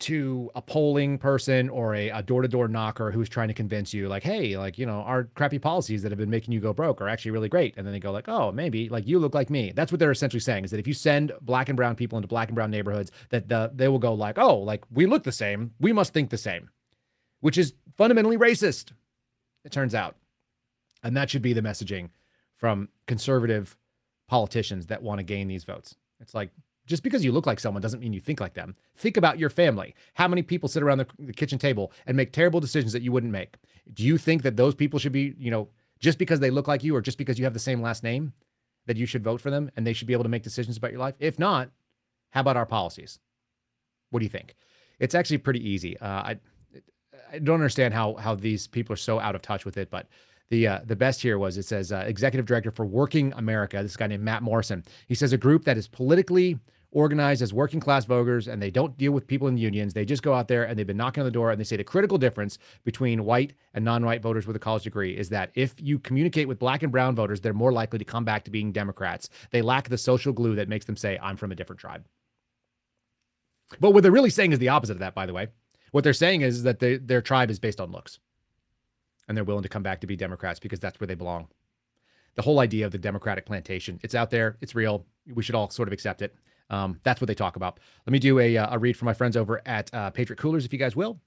to a polling person or a, a door-to-door knocker who's trying to convince you like hey like you know our crappy policies that have been making you go broke are actually really great. And then they go like oh maybe like you look like me. That's what they're essentially saying is that if you send black and brown people into black and brown neighborhoods that the, they will go like oh like we look the same. We must think the same which is fundamentally racist it turns out. And that should be the messaging from conservative politicians that want to gain these votes. It's like just because you look like someone doesn't mean you think like them. Think about your family. How many people sit around the, the, kitchen table and make terrible decisions that you wouldn't make? Do you think that those people should be, you know, just because they look like you or just because you have the same last name, that you should vote for them and they should be able to make decisions about your life? If not, how about our policies? What do you think? It's actually pretty easy. Uh, I I don't understand how how these people are so out of touch with it, but The uh, the best here was it says uh, executive director for Working America. This guy named Matt Morrison. He says a group that is politically organized as working class voters and they don't deal with people in unions. They just go out there and they've been knocking on the door and they say the critical difference between white and non-white voters with a college degree is that if you communicate with black and brown voters, they're more likely to come back to being Democrats. They lack the social glue that makes them say, I'm from a different tribe. But what they're really saying is the opposite of that, by the way. What they're saying is that they, their tribe is based on looks and they're willing to come back to be Democrats because that's where they belong. The whole idea of the Democratic plantation, it's out there, it's real. We should all sort of accept it. Um, that's what they talk about. Let me do a, uh, a read for my friends over at uh, Patriot Coolers, if you guys will.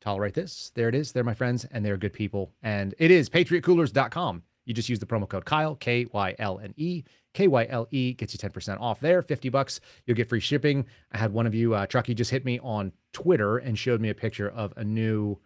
Tolerate this. There it is. They're my friends, and they're good people. And it is patriotcoolers.com. You just use the promo code Kyle, K Y L N E. K Y L E gets you 10% off there, 50 bucks. You'll get free shipping. I had one of you, uh, just hit me on Twitter and showed me a picture of a new,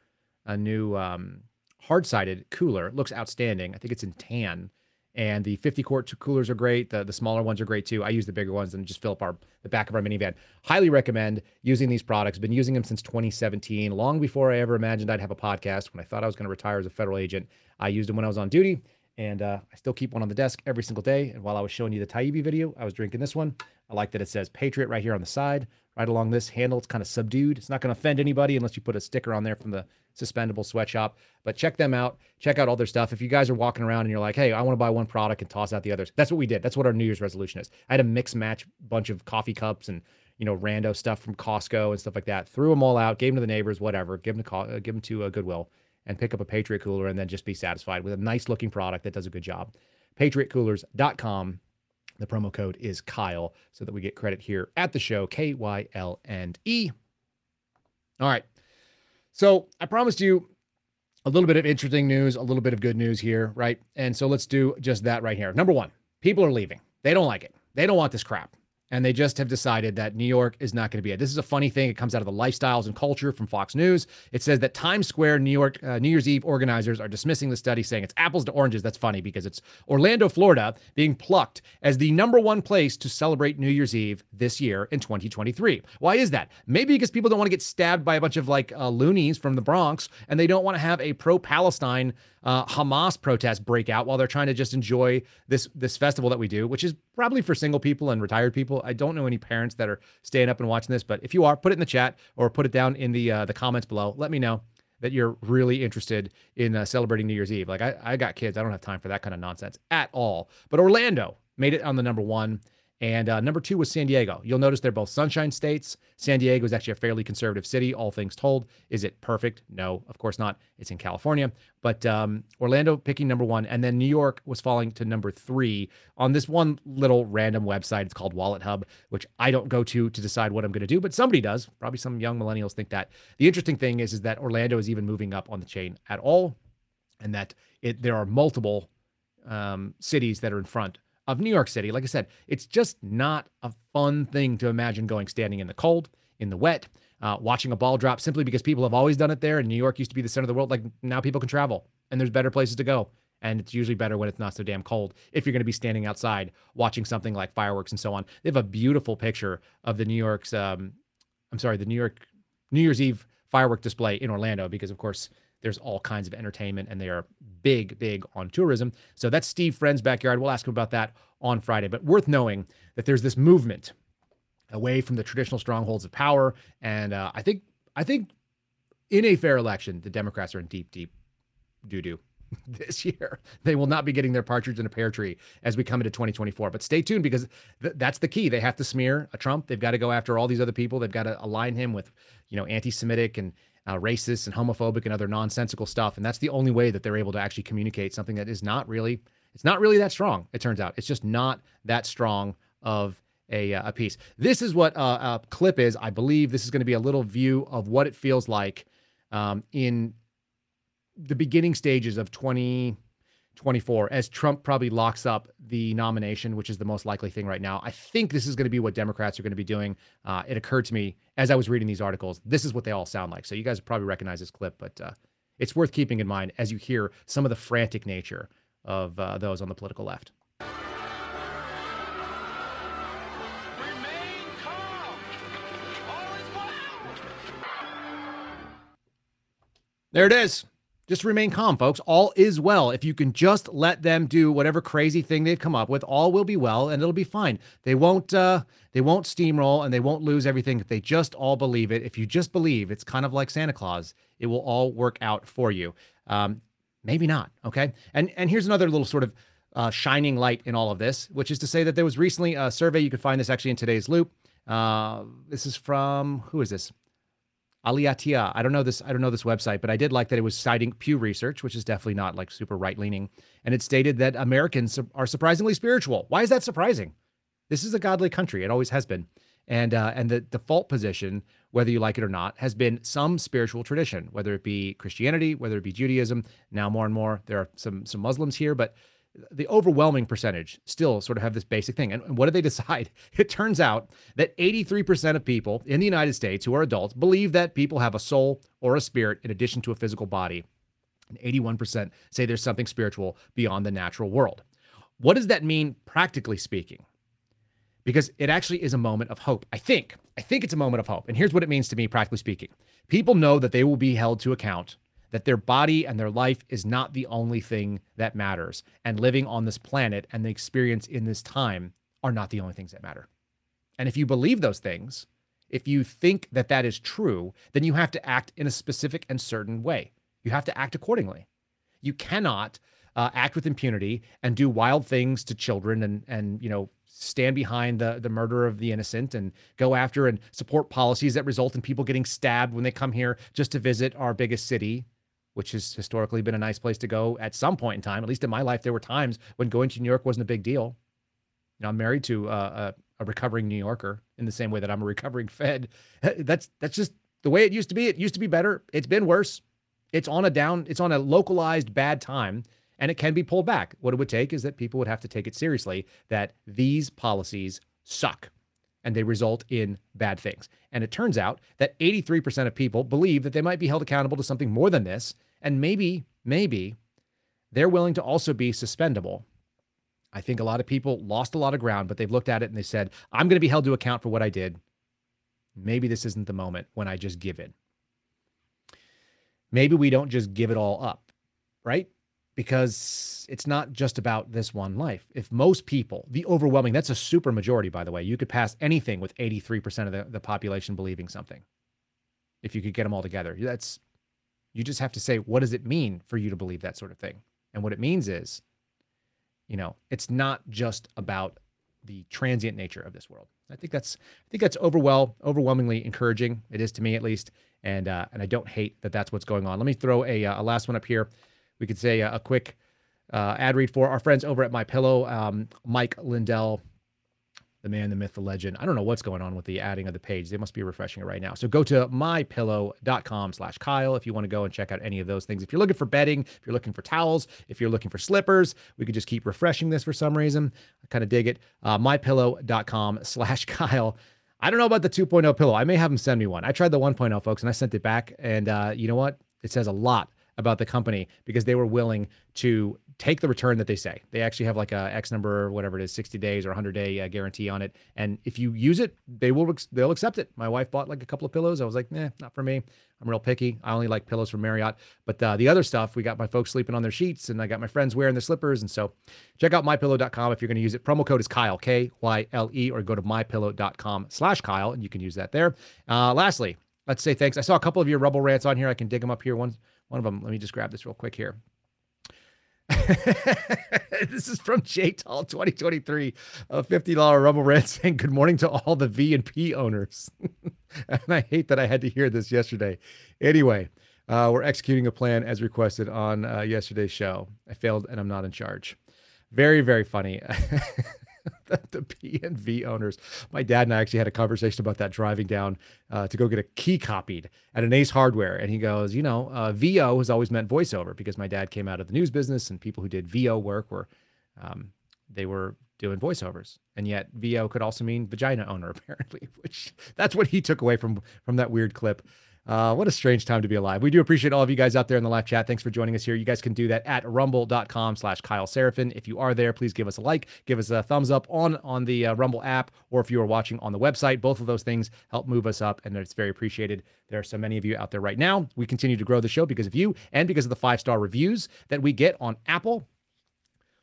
a new um, hard sided cooler. It looks outstanding. I think it's in tan and the 50 quart coolers are great. The, the smaller ones are great too. I use the bigger ones and just fill up our the back of our minivan. Highly recommend using these products. Been using them since 2017, long before I ever imagined I'd have a podcast. When I thought I was going to retire as a federal agent, I used them when I was on duty, and uh, I still keep one on the desk every single day. And while I was showing you the Taibbi video, I was drinking this one. I like that it says Patriot right here on the side, right along this handle. It's kind of subdued. It's not going to offend anybody unless you put a sticker on there from the suspendable sweatshop. But check them out. Check out all their stuff. If you guys are walking around and you're like, hey, I want to buy one product and toss out the others, that's what we did. That's what our New Year's resolution is. I had a mix match bunch of coffee cups and you know rando stuff from Costco and stuff like that. Threw them all out, gave them to the neighbors, whatever. Give them to uh, give them to uh, Goodwill and pick up a Patriot cooler and then just be satisfied with a nice looking product that does a good job. PatriotCoolers.com. The promo code is Kyle so that we get credit here at the show K Y L and E. All right. So I promised you a little bit of interesting news, a little bit of good news here, right? And so let's do just that right here. Number one, people are leaving. They don't like it. They don't want this crap and they just have decided that New York is not going to be it. This is a funny thing. It comes out of the lifestyles and culture from Fox News. It says that Times Square New York uh, New Year's Eve organizers are dismissing the study, saying it's apples to oranges. That's funny because it's Orlando, Florida, being plucked as the number one place to celebrate New Year's Eve this year in 2023. Why is that? Maybe because people don't want to get stabbed by a bunch of like uh, loonies from the Bronx, and they don't want to have a pro-Palestine uh, Hamas protest break out while they're trying to just enjoy this this festival that we do, which is probably for single people and retired people. I don't know any parents that are staying up and watching this, but if you are, put it in the chat or put it down in the uh, the comments below. Let me know that you're really interested in uh, celebrating New Year's Eve. Like I, I got kids, I don't have time for that kind of nonsense at all. But Orlando made it on the number one. And uh, number two was San Diego. You'll notice they're both sunshine states. San Diego is actually a fairly conservative city, all things told. Is it perfect? No, of course not. It's in California. But um, Orlando picking number one. And then New York was falling to number three on this one little random website. It's called Wallet Hub, which I don't go to to decide what I'm going to do, but somebody does. Probably some young millennials think that. The interesting thing is, is that Orlando is even moving up on the chain at all, and that it there are multiple um, cities that are in front of New York City. Like I said, it's just not a fun thing to imagine going standing in the cold, in the wet, uh, watching a ball drop simply because people have always done it there. And New York used to be the center of the world. Like now people can travel and there's better places to go. And it's usually better when it's not so damn cold if you're going to be standing outside watching something like fireworks and so on. They have a beautiful picture of the New York's, um, I'm sorry, the New York New Year's Eve firework display in Orlando because, of course, there's all kinds of entertainment and they are big, big on tourism. So that's Steve Friend's backyard. We'll ask him about that on Friday. But worth knowing that there's this movement away from the traditional strongholds of power. And uh, I think I think in a fair election, the Democrats are in deep, deep doo doo this year. They will not be getting their partridge in a pear tree as we come into 2024. But stay tuned because th- that's the key. They have to smear a Trump. They've got to go after all these other people. They've got to align him with, you know, anti-Semitic and uh, racist and homophobic and other nonsensical stuff. And that's the only way that they're able to actually communicate something that is not really, it's not really that strong. It turns out it's just not that strong of a, uh, a piece. This is what uh, a clip is. I believe this is going to be a little view of what it feels like um, in the beginning stages of 20- 24 as Trump probably locks up the nomination, which is the most likely thing right now. I think this is going to be what Democrats are going to be doing. Uh, it occurred to me as I was reading these articles, this is what they all sound like. So you guys probably recognize this clip, but uh, it's worth keeping in mind as you hear some of the frantic nature of uh, those on the political left. There it is. Just remain calm, folks. All is well. If you can just let them do whatever crazy thing they've come up with, all will be well and it'll be fine. They won't uh they won't steamroll and they won't lose everything if they just all believe it. If you just believe, it's kind of like Santa Claus. It will all work out for you. Um, maybe not. Okay. And and here's another little sort of uh, shining light in all of this, which is to say that there was recently a survey. You can find this actually in today's loop. Uh, this is from who is this? Aleteia. I don't know this. I don't know this website, but I did like that it was citing Pew Research, which is definitely not like super right leaning, and it stated that Americans are surprisingly spiritual. Why is that surprising? This is a godly country. It always has been, and uh, and the default position, whether you like it or not, has been some spiritual tradition, whether it be Christianity, whether it be Judaism. Now more and more, there are some some Muslims here, but the overwhelming percentage still sort of have this basic thing. And what do they decide? It turns out that 83% of people in the United States who are adults believe that people have a soul or a spirit in addition to a physical body. And 81% say there's something spiritual beyond the natural world. What does that mean, practically speaking? Because it actually is a moment of hope. I think. I think it's a moment of hope. And here's what it means to me, practically speaking. People know that they will be held to account that their body and their life is not the only thing that matters. And living on this planet and the experience in this time are not the only things that matter. And if you believe those things, if you think that that is true, then you have to act in a specific and certain way. You have to act accordingly. You cannot uh, act with impunity and do wild things to children and and you know stand behind the the murder of the innocent and go after and support policies that result in people getting stabbed when they come here just to visit our biggest city which has historically been a nice place to go at some point in time. At least in my life, there were times when going to New York wasn't a big deal. You know, I'm married to uh, a, a recovering New Yorker in the same way that I'm a recovering Fed. That's that's just the way it used to be. It used to be better. It's been worse. It's on a down. It's on a localized bad time, and it can be pulled back. What it would take is that people would have to take it seriously. That these policies suck and they result in bad things. And it turns out that 83% of people believe that they might be held accountable to something more than this. And maybe, maybe they're willing to also be suspendable. I think a lot of people lost a lot of ground, but they've looked at it and they said, I'm going to be held to account for what I did. Maybe this isn't the moment when I just give in. Maybe we don't just give it all up, right? Because it's not just about this one life. If most people, the overwhelming, that's a super majority, by the way, you could pass anything with 83% of the, the population believing something. If you could get them all together, that's, you just have to say, what does it mean for you to believe that sort of thing? And what it means is, you know, it's not just about the transient nature of this world. I think that's, I think that's overwhelm, overwhelmingly encouraging. It is to me at least. And, uh, and I don't hate that that's what's going on. Let me throw a, uh, a last one up here we could say a, a quick uh, ad read for our friends over at My Pillow, um, Mike Lindell, the man, the myth, the legend. I don't know what's going on with the adding of the page. They must be refreshing it right now. So go to mypillow.com slash Kyle if you want to go and check out any of those things. If you're looking for bedding, if you're looking for towels, if you're looking for slippers, we could just keep refreshing this for some reason. I kind of dig it. Uh, mypillow.com slash Kyle. I don't know about the 2.0 pillow. I may have them send me one. I tried the 1.0, folks, and I sent it back. And uh, you know what? It says a lot about the company because they were willing to take the return that they say. They actually have like a X number, whatever it is, 60 days or 100 day uh, guarantee on it. And if you use it, they will they'll accept it. My wife bought like a couple of pillows. I was like, eh, not for me. I'm real picky. I only like pillows from Marriott. But uh, the other stuff, we got my folks sleeping on their sheets, and I got my friends wearing their slippers. And so, check out mypillow.com if you're going to use it. Promo code is Kyle K Y L E, or go to mypillow.com/slash Kyle, and you can use that there. Uh, lastly, let's say thanks. I saw a couple of your Rebel rants on here. I can dig them up here. One one of them, let me just grab this real quick here. this is from J Tall 2023, a $50 Rebel Rant saying, Good morning to all the V and P owners. and I hate that I had to hear this yesterday. Anyway, uh, we're executing a plan as requested on uh, yesterday's show. I failed and I'm not in charge. Very, very funny. The, PNV owners. My dad and I actually had a conversation about that driving down uh, to go get a key copied at an Ace Hardware. And he goes, you know, uh, VO has always meant voiceover because my dad came out of the news business and people who did VO work were, um, they were doing voiceovers. And yet VO could also mean vagina owner, apparently, which that's what he took away from from that weird clip. Uh, what a strange time to be alive. We do appreciate all of you guys out there in the live chat. Thanks for joining us here. You guys can do that at rumble.com slash Kyle Seraphin. If you are there, please give us a like, give us a thumbs up on, on the uh, Rumble app, or if you are watching on the website. Both of those things help move us up, and it's very appreciated. There are so many of you out there right now. We continue to grow the show because of you and because of the five star reviews that we get on Apple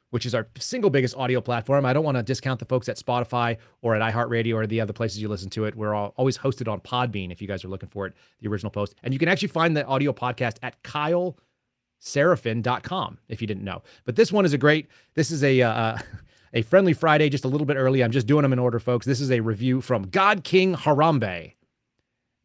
which is our single biggest audio platform. I don't want to discount the folks at Spotify or at iHeartRadio or the other places you listen to it. We're all, always hosted on Podbean if you guys are looking for it, the original post. And you can actually find the audio podcast at kyleseraphin.com if you didn't know. But this one is a great, this is a, uh, a friendly Friday, just a little bit early. I'm just doing them in order, folks. This is a review from God King Harambe.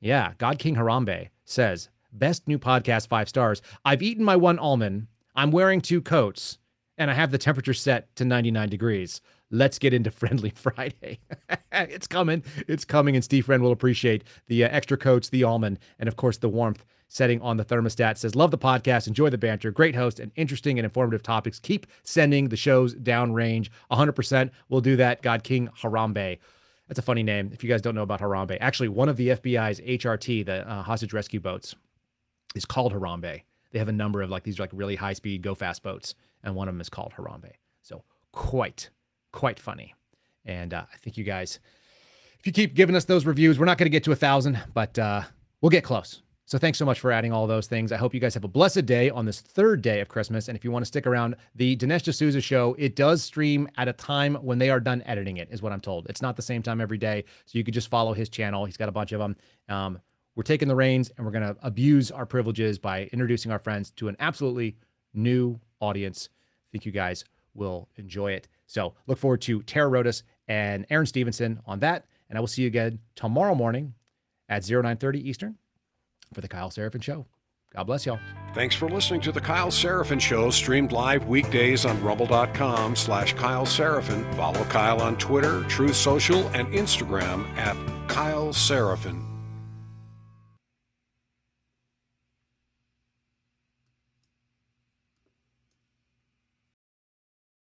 Yeah, God King Harambe says, best new podcast, five stars. I've eaten my one almond. I'm wearing two coats and I have the temperature set to 99 degrees. Let's get into Friendly Friday. it's coming. It's coming. And Steve Friend will appreciate the uh, extra coats, the almond, and of course the warmth setting on the thermostat. Says, Love the podcast. Enjoy the banter. Great host and interesting and informative topics. Keep sending the shows downrange. 100% we'll do that. God King Harambe. That's a funny name. If you guys don't know about Harambe, actually, one of the FBI's HRT, the uh, hostage rescue boats, is called Harambe. They have a number of like these like really high speed, go fast boats and one of them is called Harambe. So quite, quite funny. And uh, I think you guys, if you keep giving us those reviews, we're not going to get to a thousand, but uh, we'll get close. So thanks so much for adding all those things. I hope you guys have a blessed day on this third day of Christmas. And if you want to stick around, the Dinesh D'Souza show, it does stream at a time when they are done editing it, is what I'm told. It's not the same time every day. So you could just follow his channel. He's got a bunch of them. Um, we're taking the reins and we're going to abuse our privileges by introducing our friends to an absolutely new audience. I think you guys will enjoy it. So look forward to Tara Rodas and Aaron Stevenson on that. And I will see you again tomorrow morning at 0930 Eastern for the Kyle Seraphin Show. God bless y'all. Thanks for listening to the Kyle Seraphin Show, streamed live weekdays on rumble.com slash Kyle Seraphin. Follow Kyle on Twitter, Truth Social, and Instagram at Kyle Seraphin.